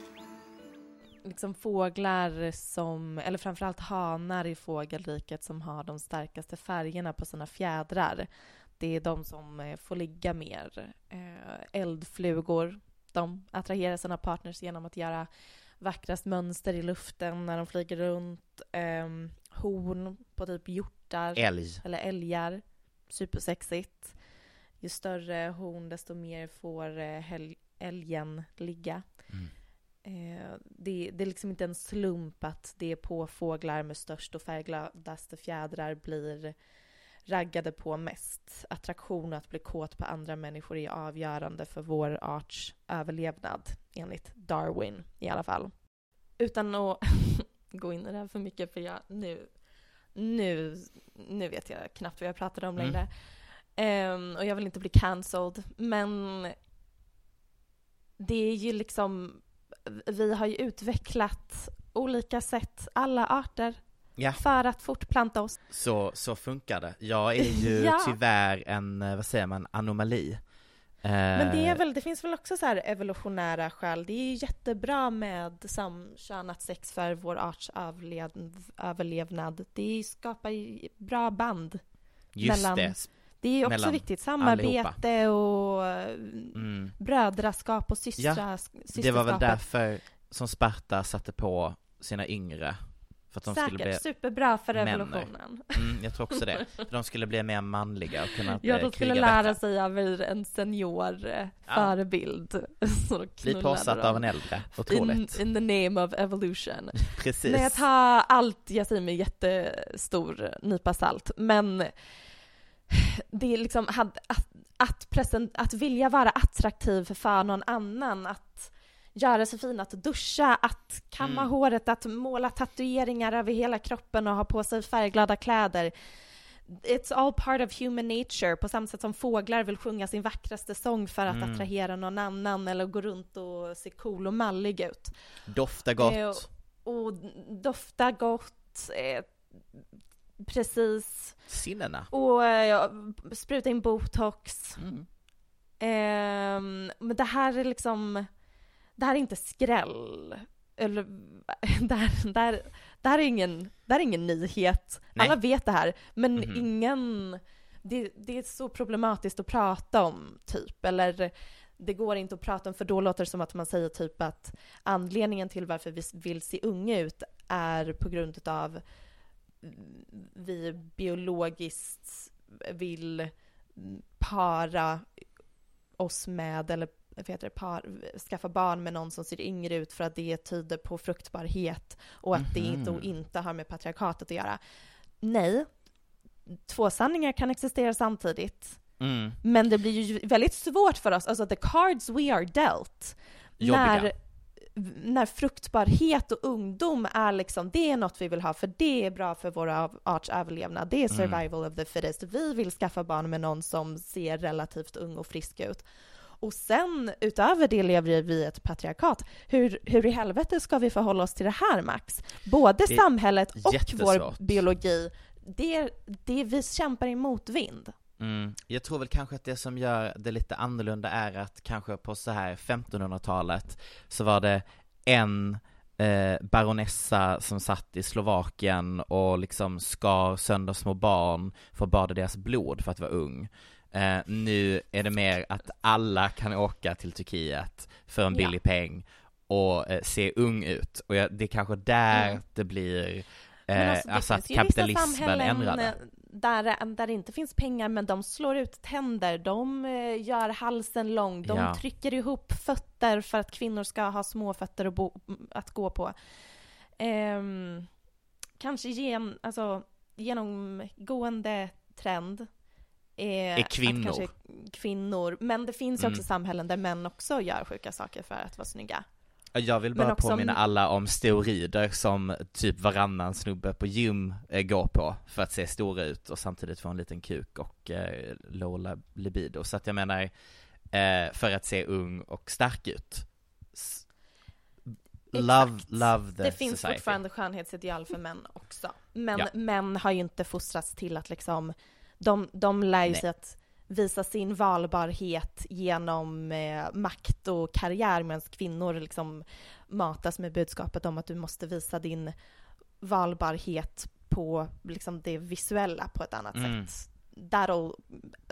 Liksom fåglar som, eller framförallt hanar i fågelriket som har de starkaste färgerna på sina fjädrar. Det är de som eh, får ligga mer. Eh, eldflugor, de attraherar sina partners genom att göra vackrast mönster i luften när de flyger runt. Eh, horn på typ hjortar Älg. eller älgar. Supersexigt. Ju större horn, desto mer får eh, älgen ligga. Mm. Eh, det, det är liksom inte en slump att det är på fåglar med störst och färggladaste fjädrar blir raggade på mest. Attraktion och att bli kåt på andra människor är avgörande för vår arts överlevnad, enligt Darwin i alla fall. Utan att gå in i det här för mycket, för jag nu, nu, nu vet jag knappt vad jag pratar om Mm. längre. Ehm, och jag vill inte bli cancelled, men det är ju liksom, vi har ju utvecklat olika sätt, alla arter, Ja. för att fortplanta oss. Så, så funkar det. Jag är ju Ja. tyvärr en, eh, vad säger man, anomali. Men det, är Eh, väl, det finns väl också så här evolutionära skäl. Det är ju jättebra med samkönat sex för vår arts överlev, överlevnad. Det skapar ju bra band. Just mellan, det. Det är också viktigt. Samarbete och Mm. brödraskap och systra, Ja. Det var väl därför som Sparta satte på sina yngre. För att de Säkert, skulle bli superbra för männer. evolutionen. Mm, jag tror också det. För de skulle bli mer manliga och kunna Ja, eh, de skulle lära bättre. sig av en senior eh, Ja. förebild. Så Bli påsatt av en äldre. Otroligt. In, in the name of evolution. Precis. Nej, jag tar allt jag säger med jättestor nypa salt, men det är liksom att, att, att, present, att vilja vara attraktiv för någon annan, att göra sig fin, att duscha, att kamma Mm. håret, att måla tatueringar över hela kroppen och ha på sig färgglada kläder. It's all part of human nature, på samma sätt som fåglar vill sjunga sin vackraste sång för att Mm. attrahera någon annan eller gå runt och se cool och mallig ut. Dofta gott. Eh, och dofta gott. Eh, precis. Sinnena. Och eh, ja, spruta in botox. Mm. Ehm, men det här är liksom, det här är inte skräll. Eller, det här, det här, det här, är, ingen, det här är ingen nyhet. Nej. Alla vet det här, men Mhm. ingen... Det, det är så problematiskt att prata om, typ. Eller det går inte att prata om, för då låter det som att man säger typ att anledningen till varför vi vill se unga ut är på grund av vi biologiskt vill para oss med, eller vad heter det, par, skaffa barn med någon som ser yngre ut för att det tyder på fruktbarhet och att det inte och inte har med patriarkatet att göra. Nej, två sanningar kan existera samtidigt. Mm. Men det blir ju väldigt svårt för oss, alltså the cards we are dealt, Jobbiga. när, när fruktbarhet och ungdom är liksom, det är något vi vill ha för det är bra för våra arts överlevnad, det är Mm. survival of the fittest. Vi vill skaffa barn med någon som ser relativt ung och frisk ut. Och sen utöver det lever vi i ett patriarkat. Hur, hur i helvete ska vi förhålla oss till det här Max? Både samhället och vår jättesvårt. biologi, det, det, vi kämpar i motvind. Mm. Jag tror väl kanske att det som gör det lite annorlunda är att kanske på så här 1500-talet så var det en eh, baronessa som satt i Slovakien och liksom skar sönder små barn för att bada deras blod för att vara ung. Eh, nu är det mer att alla kan åka till Turkiet för en Ja. billig peng och eh, se ung ut. Och jag, det är kanske där Mm. det blir, eh, alltså, det att kapitalismen ändrar eh, Där, där det inte finns pengar men de slår ut tänder, de eh, gör halsen lång, de Ja. trycker ihop fötter för att kvinnor ska ha små fötter att, bo, att gå på. Ehm, kanske gen, alltså, genomgående trend är, Är kvinnor. Att kanske kvinnor. Men det finns ju också Mm. samhällen där män också gör sjuka saker för att vara snygga. Jag vill bara påminna alla om steroider som typ varannan snubbe på gym eh, går på för att se stora ut och samtidigt få en liten kuk och eh, lab- libido. Så att jag menar, eh, för att se ung och stark ut. S- Love, love the Det finns society. fortfarande skönhetsideal för män också. Men Ja. män har ju inte fostrats till att liksom, de, de lär ju sig att visa sin valbarhet genom eh, makt och karriär medan kvinnor liksom matas med budskapet om att du måste visa din valbarhet på liksom det visuella på ett annat Mm. sätt. That'll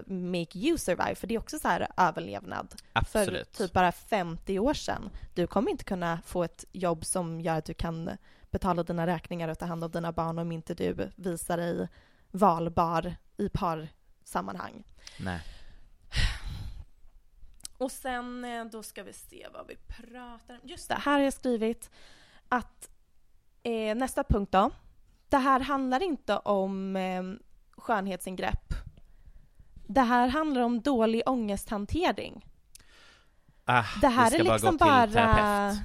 make you survive, för det är också så här överlevnad. Absolut. För typ bara 50 år sedan. Du kommer inte kunna få ett jobb som gör att du kan betala dina räkningar och ta hand om dina barn om inte du visar dig valbar i parsammanhang. Nej. Och sen, eh, då ska vi se vad vi pratar om. Just det, här har jag skrivit att eh, nästa punkt då. Det här handlar inte om eh, skönhetsingrepp. Det här handlar om dålig ångesthantering. Ah, Det här vi är ska liksom bara gå bara... till terapeut.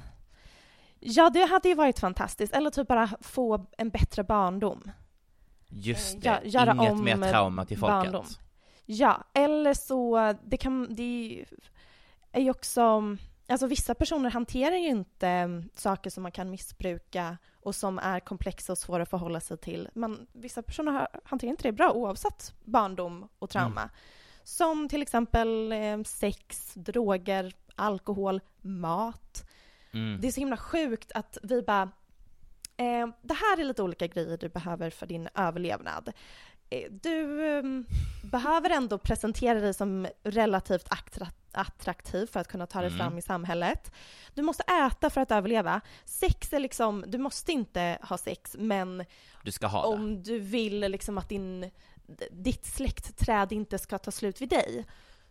Ja, det hade ju varit fantastiskt. Eller typ bara få en bättre barndom. Just det, gö- göra inget om mer trauma till folket. barndom. Ja, eller så, det kan, det är ju också, alltså vissa personer hanterar ju inte mm, saker som man kan missbruka och som är komplexa och svåra att förhålla sig till. Men vissa personer hanterar inte det bra oavsett barndom och trauma. Mm. Som till exempel eh, sex, droger, alkohol, mat. Mm. Det är så himla sjukt att vi bara, det här är lite olika grejer du behöver för din överlevnad. Eh, du eh, behöver ändå presentera dig som relativt attra- attraktiv för att kunna ta dig Mm. fram i samhället. Du måste äta för att överleva. Sex är liksom, du måste inte ha sex men Du ska ha det. om du vill liksom att din, ditt släktträd inte ska ta slut vid dig,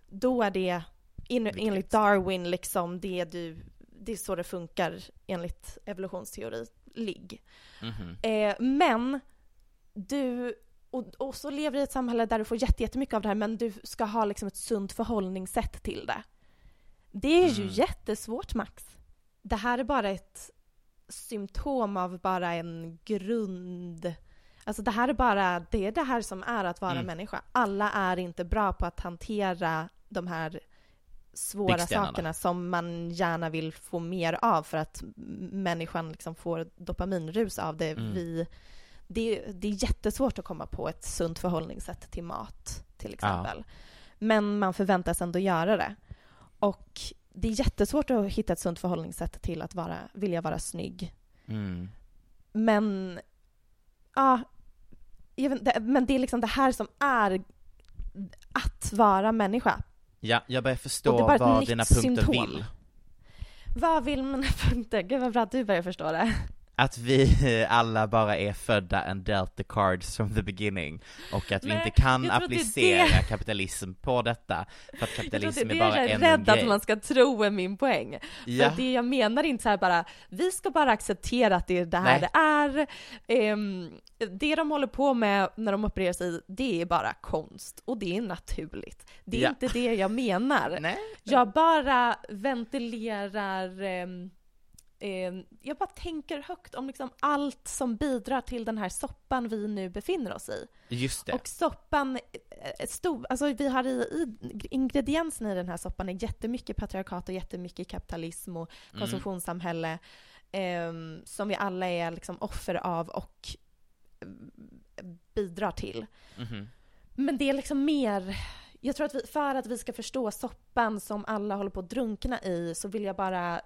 då är det in, enligt Darwin liksom det du, det är så det funkar enligt evolutionsteori, ligg. Mhm. Eh, men du, och, och så lever du i ett samhälle där du får jätte- jättemycket av det här men du ska ha liksom ett sunt förhållningssätt till det. Det är ju Mm. jättesvårt Max. Det här är bara ett symptom av bara en grund... Alltså det här är bara, det är det här som är att vara Mm. människa. Alla är inte bra på att hantera de här svåra sakerna som man gärna vill få mer av för att människan liksom får dopaminrus av det. Mm. Vi, det, det är jättesvårt att komma på ett sunt förhållningssätt till mat till exempel. Men man förväntas ändå göra det. Och det är jättesvårt att hitta ett sunt förhållningssätt till att vara, vilja vara snygg. Mm. Men, ja, vet men det är liksom det här som är att vara människa. Ja, jag börjar förstå vad dina punkter symptom. vill. Vad vill mina punkter? Gud vad bra att du börjar förstå det. Att vi alla bara är födda and dealt the cards from the beginning och att vi Nej, inte kan jag det applicera det. kapitalism på detta för att Jag kapitalism det är bara det jag en är rädd grej. att man ska tro är min poäng. Ja. För det jag menar är inte så här bara, vi ska bara acceptera att det är det här Nej. det är. Ehm, det de håller på med när de opererar sig, det är bara konst och det är naturligt. Det är Ja. inte det jag menar. Nej. Jag bara ventilerar ehm, ehm, jag bara tänker högt om liksom allt som bidrar till den här soppan vi nu befinner oss i. Just det. Och soppan, eh, stor, alltså vi har i, i ingredienserna i den här soppan är jättemycket patriarkat och jättemycket kapitalism och Mm. konsumtionssamhälle ehm, som vi alla är liksom offer av och eh, bidrar till. Mhm. Men det är liksom mer, jag tror att vi, för att vi ska förstå soppan som alla håller på att drunkna i så vill jag bara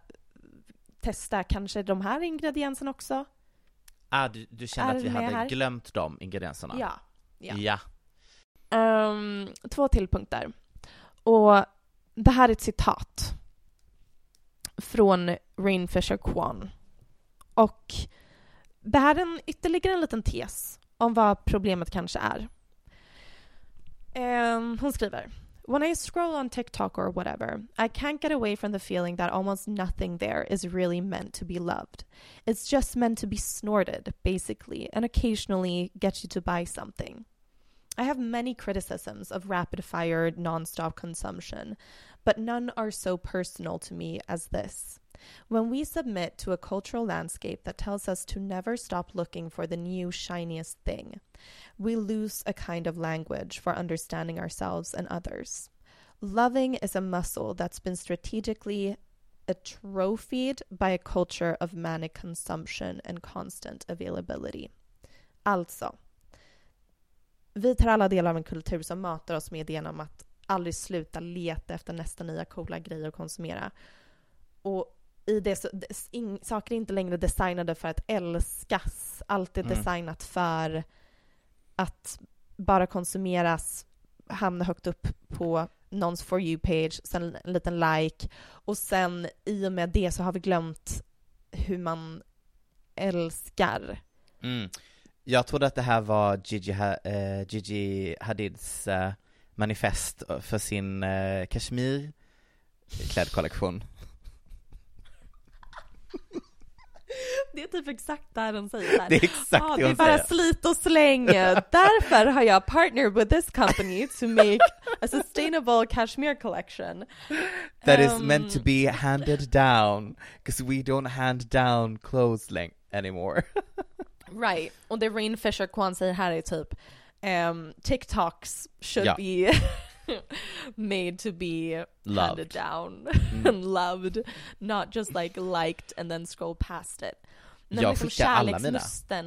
testa kanske de här ingredienserna också. Ah, du, du kände att vi hade här? glömt de ingredienserna? Ja. ja. Ja. Ehm, två till punkter. Och det här är ett citat från Rain Fisher Kwan. Och det här är en, ytterligare en liten tes om vad problemet kanske är. Ehm, hon skriver When I scroll on TikTok or whatever, I can't get away from the feeling that almost nothing there is really meant to be loved. It's just meant to be snorted, basically, and occasionally get you to buy something. I have many criticisms of rapid fire, nonstop consumption, but none are so personal to me as this. When we submit to a cultural landscape that tells us to never stop looking for the new, shiniest thing, we lose a kind of language for understanding ourselves and others. Loving is a muscle that's been strategically atrophied by a culture of manic consumption and constant availability. Alltså, vi tar alla delar av en kultur som matar oss med idén om att aldrig sluta leta efter nästa nya coola grej att konsumera. Och i det så, in, saker är inte längre designade för att älskas. Allt är Mm. designat för att bara konsumeras, hamna högt upp på någons For you-page, sen en liten like och sen i och med det så har vi glömt hur man älskar. Mm. Jag trodde att det här var Gigi, eh, Gigi Hadids eh, manifest för sin uh, kashmir klädkollektion. Det är typ exakt där de säger där. Det är exakt ah, det det är hon bara säger. slit och släng. Därför har jag partnered with this company to make a sustainable cashmere collection. That is Um, meant to be handed down, because we don't hand down clothes anymore. Right. Och det Rain Fisher Kwan säger här är typ um, TikToks should Ja. be made to be handed Loved. down Mm. and loved, not just like liked and then scroll past it. Men Jag liksom skickar alla mina.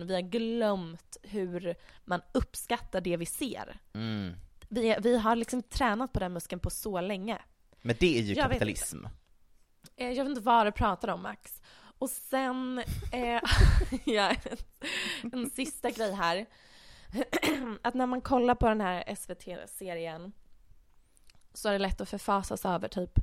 vi har glömt hur man uppskattar det vi ser. Mm. Vi, vi har liksom tränat på den muskeln på så länge. Men det är ju Jag vet kapitalism. Eh, Jag vet inte vad du pratar om Max. Och sen, eh, ja, en sista grej här. Att när man kollar på den här SVT-serien så är det lätt att förfasas över typ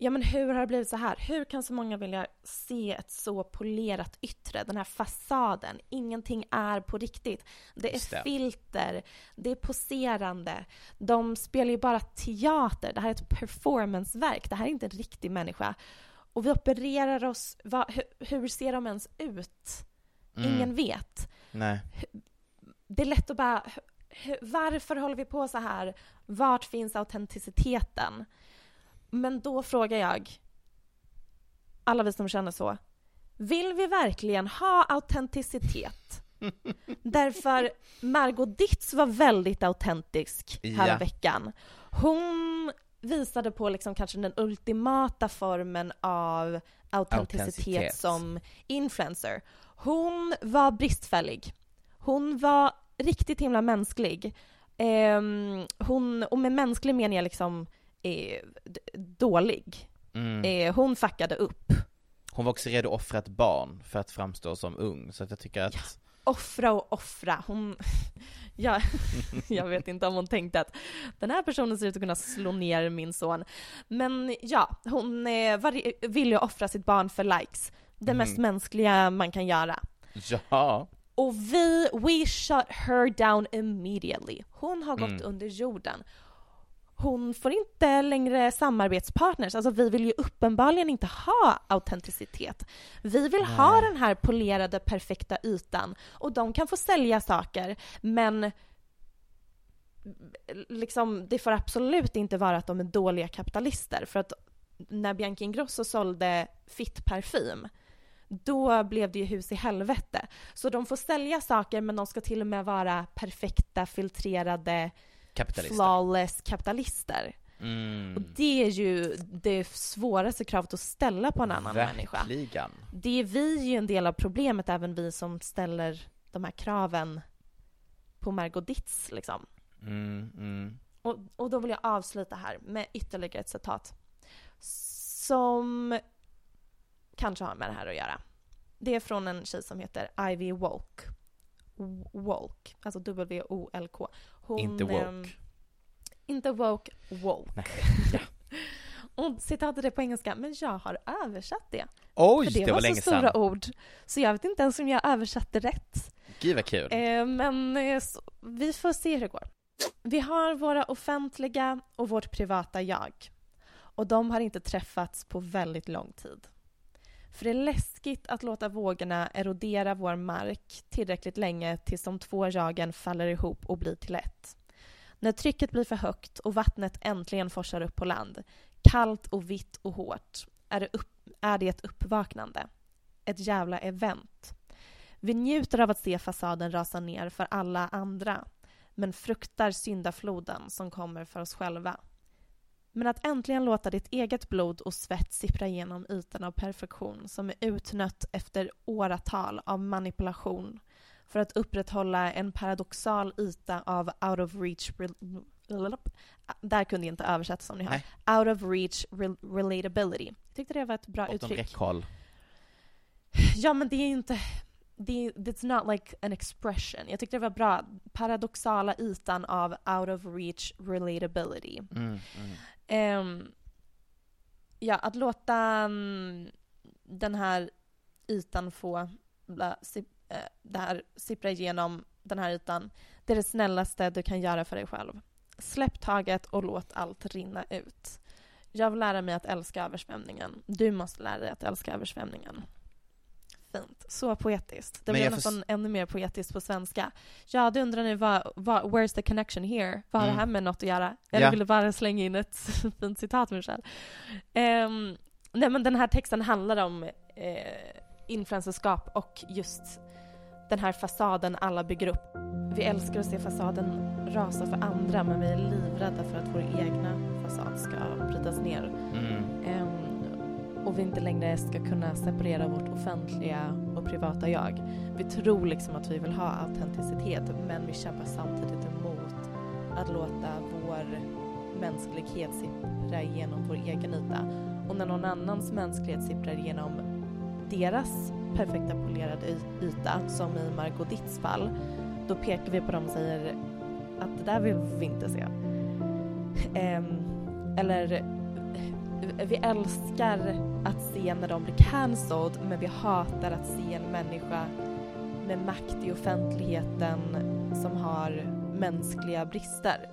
Ja men hur har det blivit så här? Hur kan så många vilja se ett så polerat yttre? Den här fasaden. Ingenting är på riktigt. Det är det. filter, det är poserande. De spelar ju bara teater. Det här är ett performanceverk. Det här är inte en riktig människa. Och vi opererar oss... vad- hur, hur ser de ens ut? Mm. Ingen vet. Nej. Det är lätt att bara... hu- Varför håller vi på så här? Vart finns autenticiteten? Men då frågar jag, alla vi som känner så, vill vi verkligen ha autenticitet? Därför Margot Ditz var väldigt autentisk här Ja. veckan. Hon visade på liksom kanske den ultimata formen av autenticitet som influencer. Hon var bristfällig. Hon var riktigt himla mänsklig. Ehm, hon, och med mänsklig menar jag liksom eh, dålig. Mm. Eh, hon fuckade upp. Hon var också redo att offra ett barn för att framstå som ung, så att jag tycker att Offra och offra. Hon... jag, jag vet inte om hon tänkte att den här personen ser ut att kunna slå ner min son. Men ja, hon eh, var, vill ju offra sitt barn för likes. Det Mhm. mest mänskliga man kan göra. ja, Och vi, we shut her down immediately. Hon har gått Mm. under jorden. Hon får inte längre samarbetspartners. Alltså vi vill ju uppenbarligen inte ha autenticitet. Vi vill ha Nej. den här polerade perfekta ytan och de kan få sälja saker men liksom, det får absolut inte vara att de är dåliga kapitalister för att när Bianca Ingrosso sålde fitt-parfym då blev det ju hus i helvete. Så de får sälja saker men de ska till och med vara perfekta, filtrerade, kapitalister. flawless kapitalister. Och Mm. det är ju det svåraste kravet att ställa på en annan människa. Verkligen. Det är vi ju en del av problemet, även vi som ställer de här kraven på Margot Ditz liksom. Mm, mm. Och, och då vill jag avsluta här med ytterligare ett citat. Som kanske har med det här att göra. Det är från en tjej som heter Ivy Wolk. Wolk, alltså W-O-L-K. Hon, Inte woke. ehm, inte woke, woke. Nej. Ja. Och citatet är på engelska, men jag har översatt det. Oj, För det, det var var så stora sedan. ord. Så jag vet inte ens om jag översatte rätt. Gud vad kul. Eh, men eh, så, vi får se hur det går. Vi har våra offentliga och vårt privata jag. Och de har inte träffats på väldigt lång tid. För det är läskigt att låta vågorna erodera vår mark tillräckligt länge tills de två jagen faller ihop och blir till ett. När trycket blir för högt och vattnet äntligen forsar upp på land, kallt och vitt och hårt, är det, upp, är det ett uppvaknande. Ett jävla event. Vi njuter av att se fasaden rasa ner för alla andra, men fruktar syndafloden som kommer för oss själva. Men att äntligen låta ditt eget blod och svett sippra igenom ytan av perfektion som är utnött efter åratal av manipulation för att upprätthålla en paradoxal yta av out of reach där kunde jag inte översätta som ni hör. Out of reach rel- relatability. Jag tyckte det var ett bra Bortom uttryck. räckhåll. Ja, men det är ju inte... Det är, it's not like an expression. Jag tyckte det var bra. Paradoxala ytan av out of reach relatability. Mm, mm. Um, ja, att låta um, den här ytan få bla, si, uh, eh, det här sippra igenom den här ytan. Det är det snällaste du kan göra för dig själv. Släpp taget och låt allt rinna ut. Jag vill lära mig att älska översvämningen. Du måste lära dig att älska översvämningen. Fint. Så poetiskt. Det Men blev jag nästan ännu mer poetiskt på svenska. Ja, du undrar nu vad, vad, where's the connection here? Vad har Mm. det här med något att göra? Eller Ja. vill du bara slänga in ett fint citat själv? Um, nej, men den här texten handlar om eh, influencerskap och just den här fasaden alla bygger upp. Vi älskar att se fasaden rasa för andra men vi är livrädda för att vår egna fasad ska brytas ner. Mm. Ehm, och vi inte längre ska kunna separera vårt offentliga och privata jag. Vi tror liksom att vi vill ha autenticitet men vi kämpar samtidigt emot att låta vår mänsklighet sippra genom vår egen yta. Och när någon annans mänsklighet sipprar genom deras perfekta polerade yta, som i Margot Ditts fall, då pekar vi på dem och säger att det där vill vi inte se. Ehm, eller vi älskar att se när de blir cancelled men vi hatar att se en människa med makt i offentligheten som har mänskliga brister.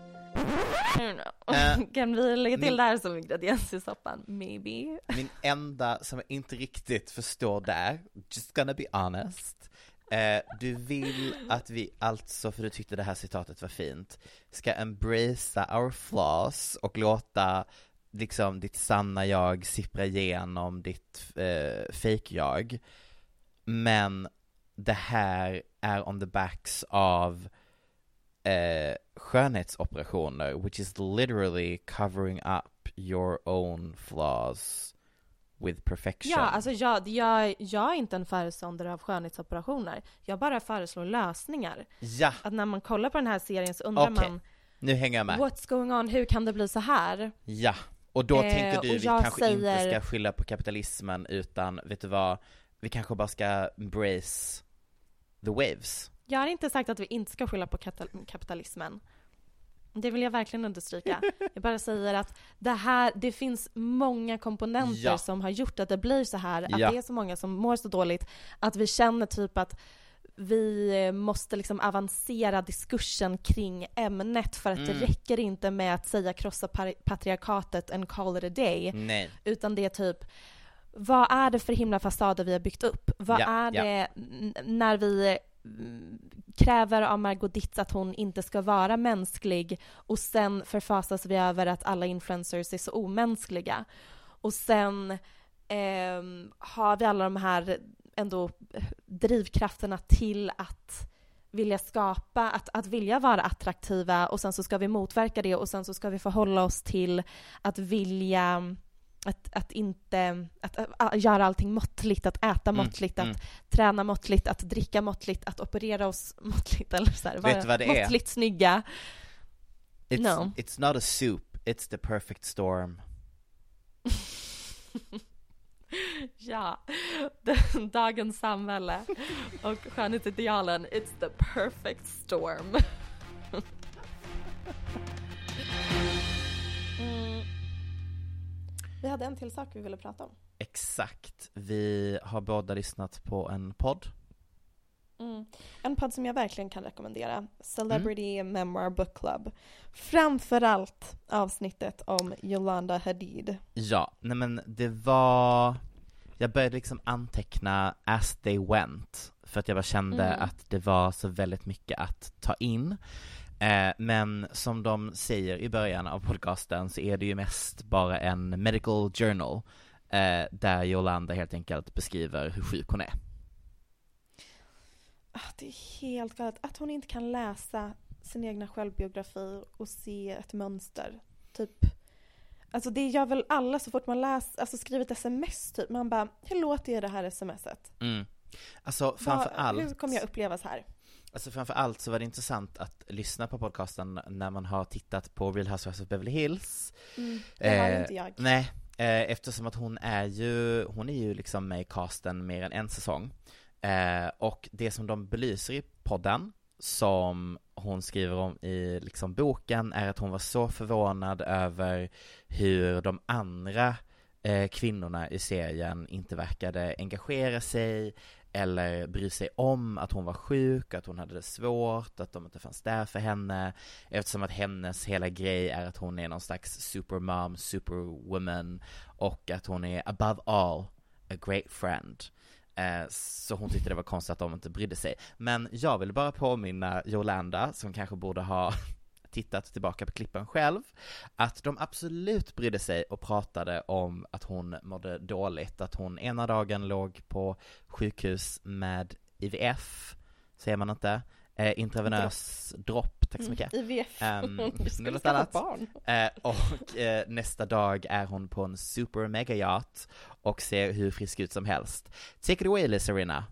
Eh, kan vi lägga till min- det här som ingrediens i soppan? Maybe. Min enda som jag inte riktigt förstår där, just gonna be honest, eh, du vill att vi alltså, för du tyckte det här citatet var fint, ska embracea our flaws och låta liksom ditt sanna jag sippra igenom ditt eh, fake-jag, men det här är on the backs av eh, skönhetsoperationer, which is literally covering up your own flaws with perfection. Ja, alltså jag, jag, jag är inte en föreståndare av skönhetsoperationer. Jag bara föreslår lösningar. Ja. Att när man kollar på den här serien så undrar Okej, man nu hänger jag med. What's going on? Hur kan det bli så här? Ja, och då Eh, tänker du och vi kanske inte säger- ska skylla på kapitalismen utan, vet du vad, vi kanske bara ska embrace the waves. Jag har inte sagt att vi inte ska skylla på kapitalismen. Det vill jag verkligen understryka. Jag bara säger att det här, det finns många komponenter Ja. som har gjort att det blir så här, att Ja. det är så många som mår så dåligt, att vi känner typ att vi måste liksom avancera diskursen kring ämnet för att Mm. det räcker inte med att säga krossa patriarkatet and call it a day. Nej. Utan det är typ, vad är det för himla fasader vi har byggt upp? Vad Ja, är ja. det n- när vi mm, kräver av Margot Ditz att hon inte ska vara mänsklig och sen förfasas vi över att alla influencers är så omänskliga. Och sen ehm, har vi alla de här ändå drivkrafterna till att vilja skapa, att, att vilja vara attraktiva och sen så ska vi motverka det och sen så ska vi förhålla oss till att vilja att, att inte, att, att, göra allting måttligt, att äta Mm, måttligt, att mm. träna måttligt, att dricka måttligt, att operera oss måttligt eller så här, Vet vad det är? måttligt snygga. It's, No. it's not a soup, it's the perfect storm. Ja, den, dagens samhälle och skönhetsidealen, it's the perfect storm. Mm. Vi hade en till sak vi ville prata om. Exakt, vi har båda lyssnat på en podd. Mm. En podd som jag verkligen kan rekommendera, Celebrity Memoir Book Club. Framförallt avsnittet om Yolanda Hadid. Ja, nej men det var, jag började liksom anteckna as they went, för att jag bara kände Mm. att det var så väldigt mycket att ta in. Eh, men som de säger i början av podcasten så är det ju mest bara en medical journal, eh, där Yolanda helt enkelt beskriver hur sjuk hon är. Ah, Det är helt galet att hon inte kan läsa sin egna självbiografi och se ett mönster. Typ. Alltså det gör väl alla så fort man läser, alltså skriver ett sms typ. Man bara, hur låter det här smset? Mm. Alltså framför Vad- allt Hur kommer jag uppleva så här? Alltså framför allt så var det intressant att lyssna på podcasten när man har tittat på Real Housewives of Beverly Hills. Mm, det har Eh, inte jag. Nej, eh, eftersom att hon är ju, hon är ju liksom med i casten mer än en säsong. Eh, och det som de belyser i podden, som hon skriver om i liksom boken, är att hon var så förvånad över hur de andra eh, kvinnorna i serien inte verkade engagera sig eller bry sig om att hon var sjuk, att hon hade det svårt, att de inte fanns där för henne eftersom att hennes hela grej är att hon är någon slags supermom, superwoman och att hon är above all a great friend. Eh, så hon tyckte det var konstigt att de inte brydde sig. Men jag vill bara påminna Jolanda, som kanske borde ha tittat tillbaka på klippen själv, att de absolut brydde sig och pratade om att hon mådde dåligt, att hon ena dagen låg på sjukhus med IVF, säger man inte, eh, intravenös dropp, tack så mycket. Mm, IVF. Ehm, Du något annat. barn. Eh, och eh, nästa dag är hon på en super mega yacht och ser hur frisk ut som helst. Take it away Lizarina.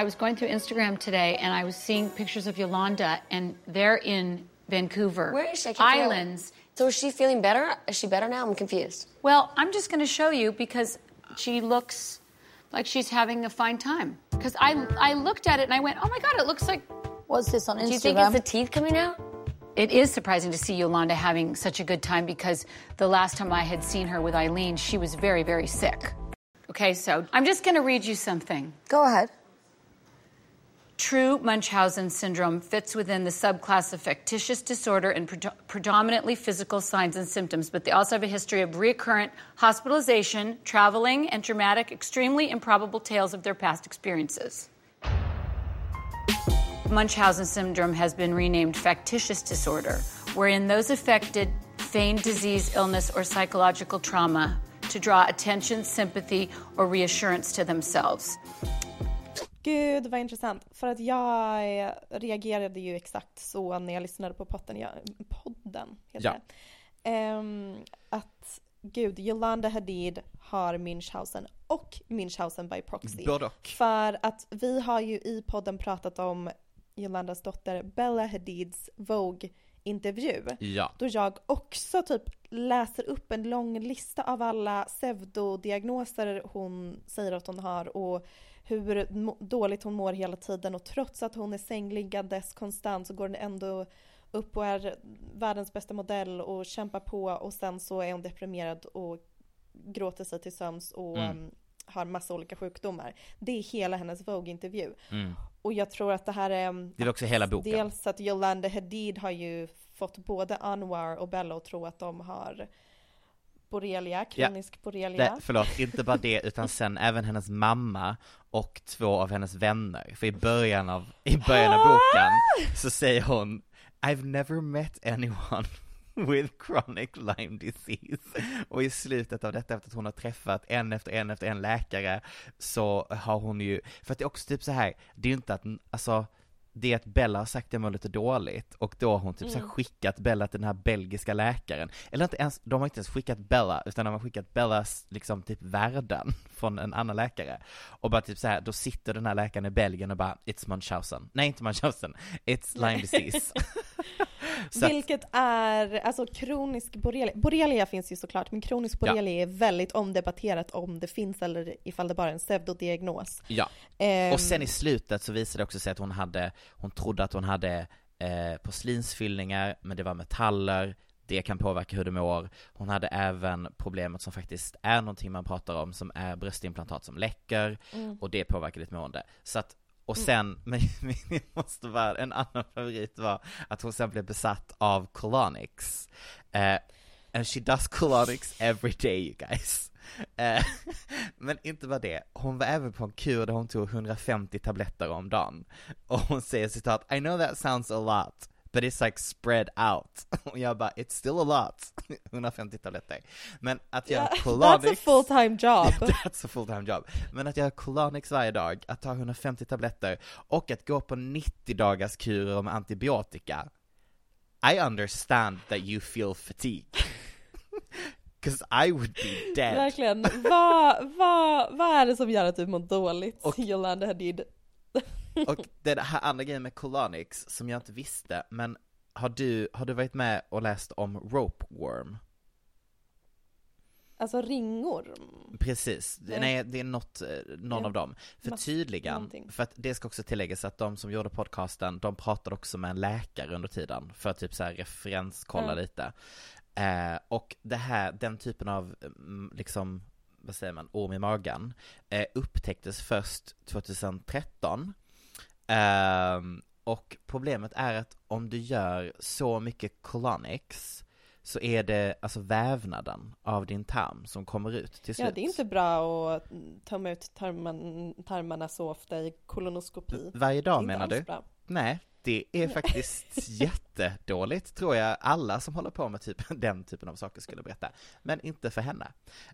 I was going through Instagram today and I was seeing pictures of Yolanda, and they're in Vancouver. Where is she? Islands. So is she feeling better? Is she better now? I'm confused. Well, I'm just going to show you because she looks like she's having a fine time. Because I, I looked at it and I went, oh my God, it looks like. What's this on Instagram? Do you think it's the teeth coming out? It is surprising to see Yolanda having such a good time because the last time I had seen her with Eileen, she was very, very sick. Okay, so I'm just going to read you something. Go ahead. True Munchausen syndrome fits within the subclass of factitious disorder and predo- predominantly physical signs and symptoms, but they also have a history of recurrent hospitalization, traveling, and dramatic, extremely improbable tales of their past experiences. Munchausen syndrome has been renamed factitious disorder, wherein those affected feign disease, illness, or psychological trauma to draw attention, sympathy, or reassurance to themselves. Gud vad intressant. För att jag reagerade ju exakt så när jag lyssnade på podden. Jag, podden heter Ja. Ehm, att gud, Yolanda Hadid har Münchhausen och Münchhausen by proxy. Både. För att vi har ju i podden pratat om Yolandas dotter Bella Hadids Vogue-intervju. Ja. Då jag också typ läser upp en lång lista av alla pseudodiagnoser hon säger att hon har och hur dåligt hon mår hela tiden och trots att hon är sängliggandes konstant så går hon ändå upp och är världens bästa modell och kämpar på och sen så är hon deprimerad och gråter sig till sömns och Mm. um, har massa olika sjukdomar. Det är hela hennes Vogue-intervju. Mm. Och jag tror att det här är... Det är också hela boken. Dels att Yolanda Hadid har ju fått både Anwar och Bella att tro att de har borrelia, kronisk borrelia. Nej, förlåt, inte bara det, utan sen även hennes mamma och två av hennes vänner. För i början av, i början av boken så säger hon I've never met anyone with chronic Lyme disease. Och i slutet av detta, efter att hon har träffat en efter en efter en läkare, så har hon ju, för att det är också typ så här, det är ju inte att, alltså, det är att Bella har sagt att jag mår lite dåligt och då har hon typ så Mm. skickat Bella till den här belgiska läkaren. Eller inte ens, de har inte ens skickat Bella, utan de har skickat Bellas liksom typ värden från en annan läkare. Och bara typ så här, då sitter den här läkaren i Belgien och bara It's Munchausen. Nej inte Munchausen, It's Lyme disease. Vilket är, alltså kronisk borrelia, borrelia finns ju såklart, men kronisk Ja. borrelia är väldigt omdebatterat om det finns eller ifall det bara är en pseudodiagnos. Ja, Ehm, och sen i slutet så visade det också sig att hon hade, hon trodde att hon hade eh, porslinsfyllningar, men det var metaller, det kan påverka hur du mår. Hon hade även problemet som faktiskt är någonting man pratar om, som är bröstimplantat som läcker, Mm. och det påverkar ditt mående. Så att, och sen, men det måste vara, en annan favorit var att hon sen blev besatt av colonics. Eh, and she does colonics every day you guys. Eh, men inte bara det, hon var även på en kur där hon tog 150 tabletter om dagen. Och hon säger citat, I know that sounds a lot, but it's like spread out. Och jag bara, it's still a lot. 150 tabletter. Men att göra Yeah, colonics that's a full-time job. That's a full-time job. Men att göra colonics varje dag, att ta 150 tabletter och att gå på 90 dagars kurer med antibiotika. I understand that you feel fatigue. Cause I would be dead. Verkligen. vad, vad, vad är det som gör att du mår dåligt, Och- Yolanda Hadid? Och det här andra grejen med colonics som jag inte visste, men har du, har du varit med och läst om ropeworm? Alltså ringor. Precis, Nej. nej det är något, eh, någon Ja. av dem. För tydligen, någonting. för att det ska också tilläggas att de som gjorde podcasten, de pratade också med en läkare under tiden, för att typ så här referenskolla Ja. lite. Eh, och det här, den typen av, mm, liksom, vad säger man, orm i magen, eh, upptäcktes först 2013. Ehm, och problemet är att om du gör så mycket colonics så är det alltså vävnaden av din tarm som kommer ut till slut. Ja, det är inte bra att tömma ut tarman, tarmarna så ofta i kolonoskopi. Varje dag menar du? Bra. Nej, det är faktiskt jättedåligt tror jag alla som håller på med typ, den typen av saker skulle berätta. Men inte för henne.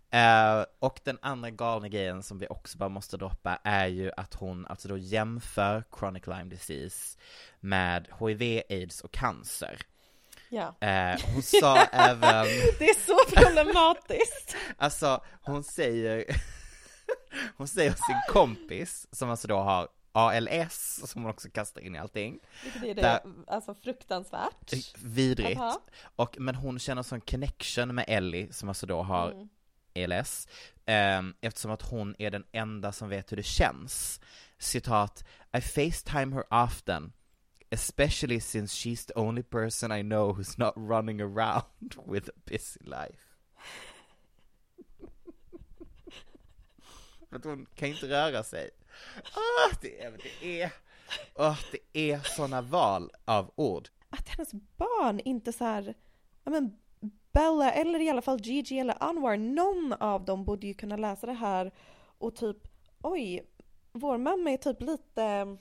Eh, och den andra galna grejen som vi också bara måste droppa är ju att hon alltså då jämför chronic Lyme disease med HIV, aids och cancer. Ja. Eh, hon sa även Det är så problematiskt. Alltså, hon säger, hon säger sin kompis, som alltså då har ALS, som hon också kastar in i allting. Vilket är det, Där- alltså fruktansvärt. Vidrigt. Aha. Och, men hon känner sån connection med Ellie, som alltså då har Mm. ALS, ehm, eftersom att hon är den enda som vet hur det känns. Citat, I facetime her often, especially since she's the only person I know who's not running around with a busy life. Att hon kan inte röra sig. Ah, det är, det är, ah, det är såna val av ord. Att hennes barn inte så här, ja men Bella eller i alla fall Gigi eller Anwar, någon av dem borde ju kunna läsa det här och typ oj, vår mamma är typ lite,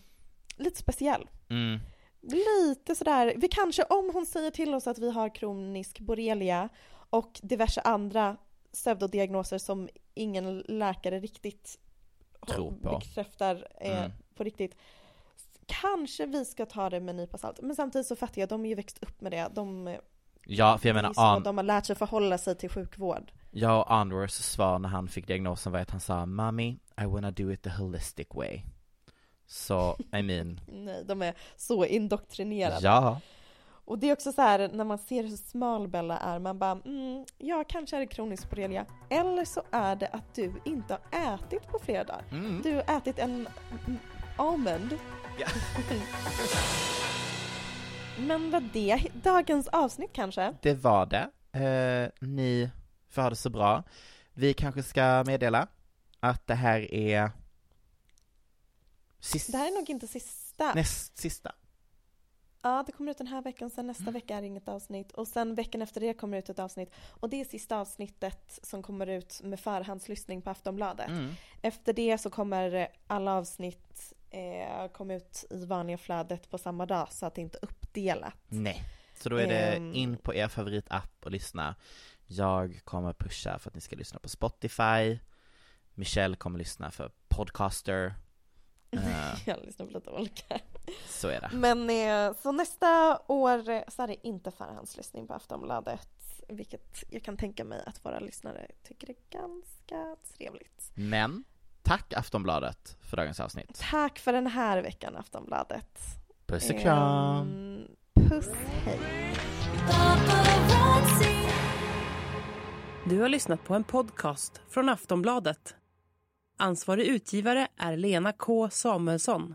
lite speciell. Mm. Lite sådär, vi kanske om hon säger till oss att vi har kronisk borrelia och diverse andra pseudodiagnoser som ingen läkare riktigt Tror på. bekräftar eh, Mm. på riktigt. Kanske vi ska ta det med en nypa salt. Men samtidigt så fattar jag, de har ju växt upp med det. De, Ja, för jag menar, så, An- de har lärt sig förhålla sig till sjukvård. Jag och Anwars svar när han fick diagnosen var att han sa Mommy, I wanna do it the holistic way. Så, I mean, Nej, de är så indoktrinerade. ja. Och det är också så här när man ser hur smal Bella är, man bara mm, ja kanske är det kronisk borrelia. Eller så är det att du inte har ätit på flera dagar. Mm. Du har ätit en mm, almond. Ja. Men vad det dagens avsnitt kanske? Det var det. Eh, ni får ha det så bra. Vi kanske ska meddela att det här är sist, Det här är nog inte sista. näst sista. Ja, det kommer ut den här veckan, sen nästa vecka är det inget avsnitt. Och sen veckan efter det kommer ut ett avsnitt. Och det är sista avsnittet som kommer ut med förhandslyssning på Aftonbladet. Mm. Efter det så kommer alla avsnitt eh, komma ut i vanliga flödet på samma dag så att det inte är uppdelat. Nej. Så då är det Ehm. in på er favoritapp och lyssna. Jag kommer pusha för att ni ska lyssna på Spotify. Michelle kommer lyssna för Podcaster. Eh, Jag lyssnar på lite olika. Så är det. Men eh, så nästa år så är det inte förhandslyssning på Aftonbladet. Vilket jag kan tänka mig att våra lyssnare tycker är ganska trevligt. Men, tack Aftonbladet för dagens avsnitt. Tack för den här veckan Aftonbladet. Puss och kram! Ehm, puss, hej. Du har lyssnat på en podcast från Aftonbladet. Ansvarig utgivare är Lena K Samuelsson.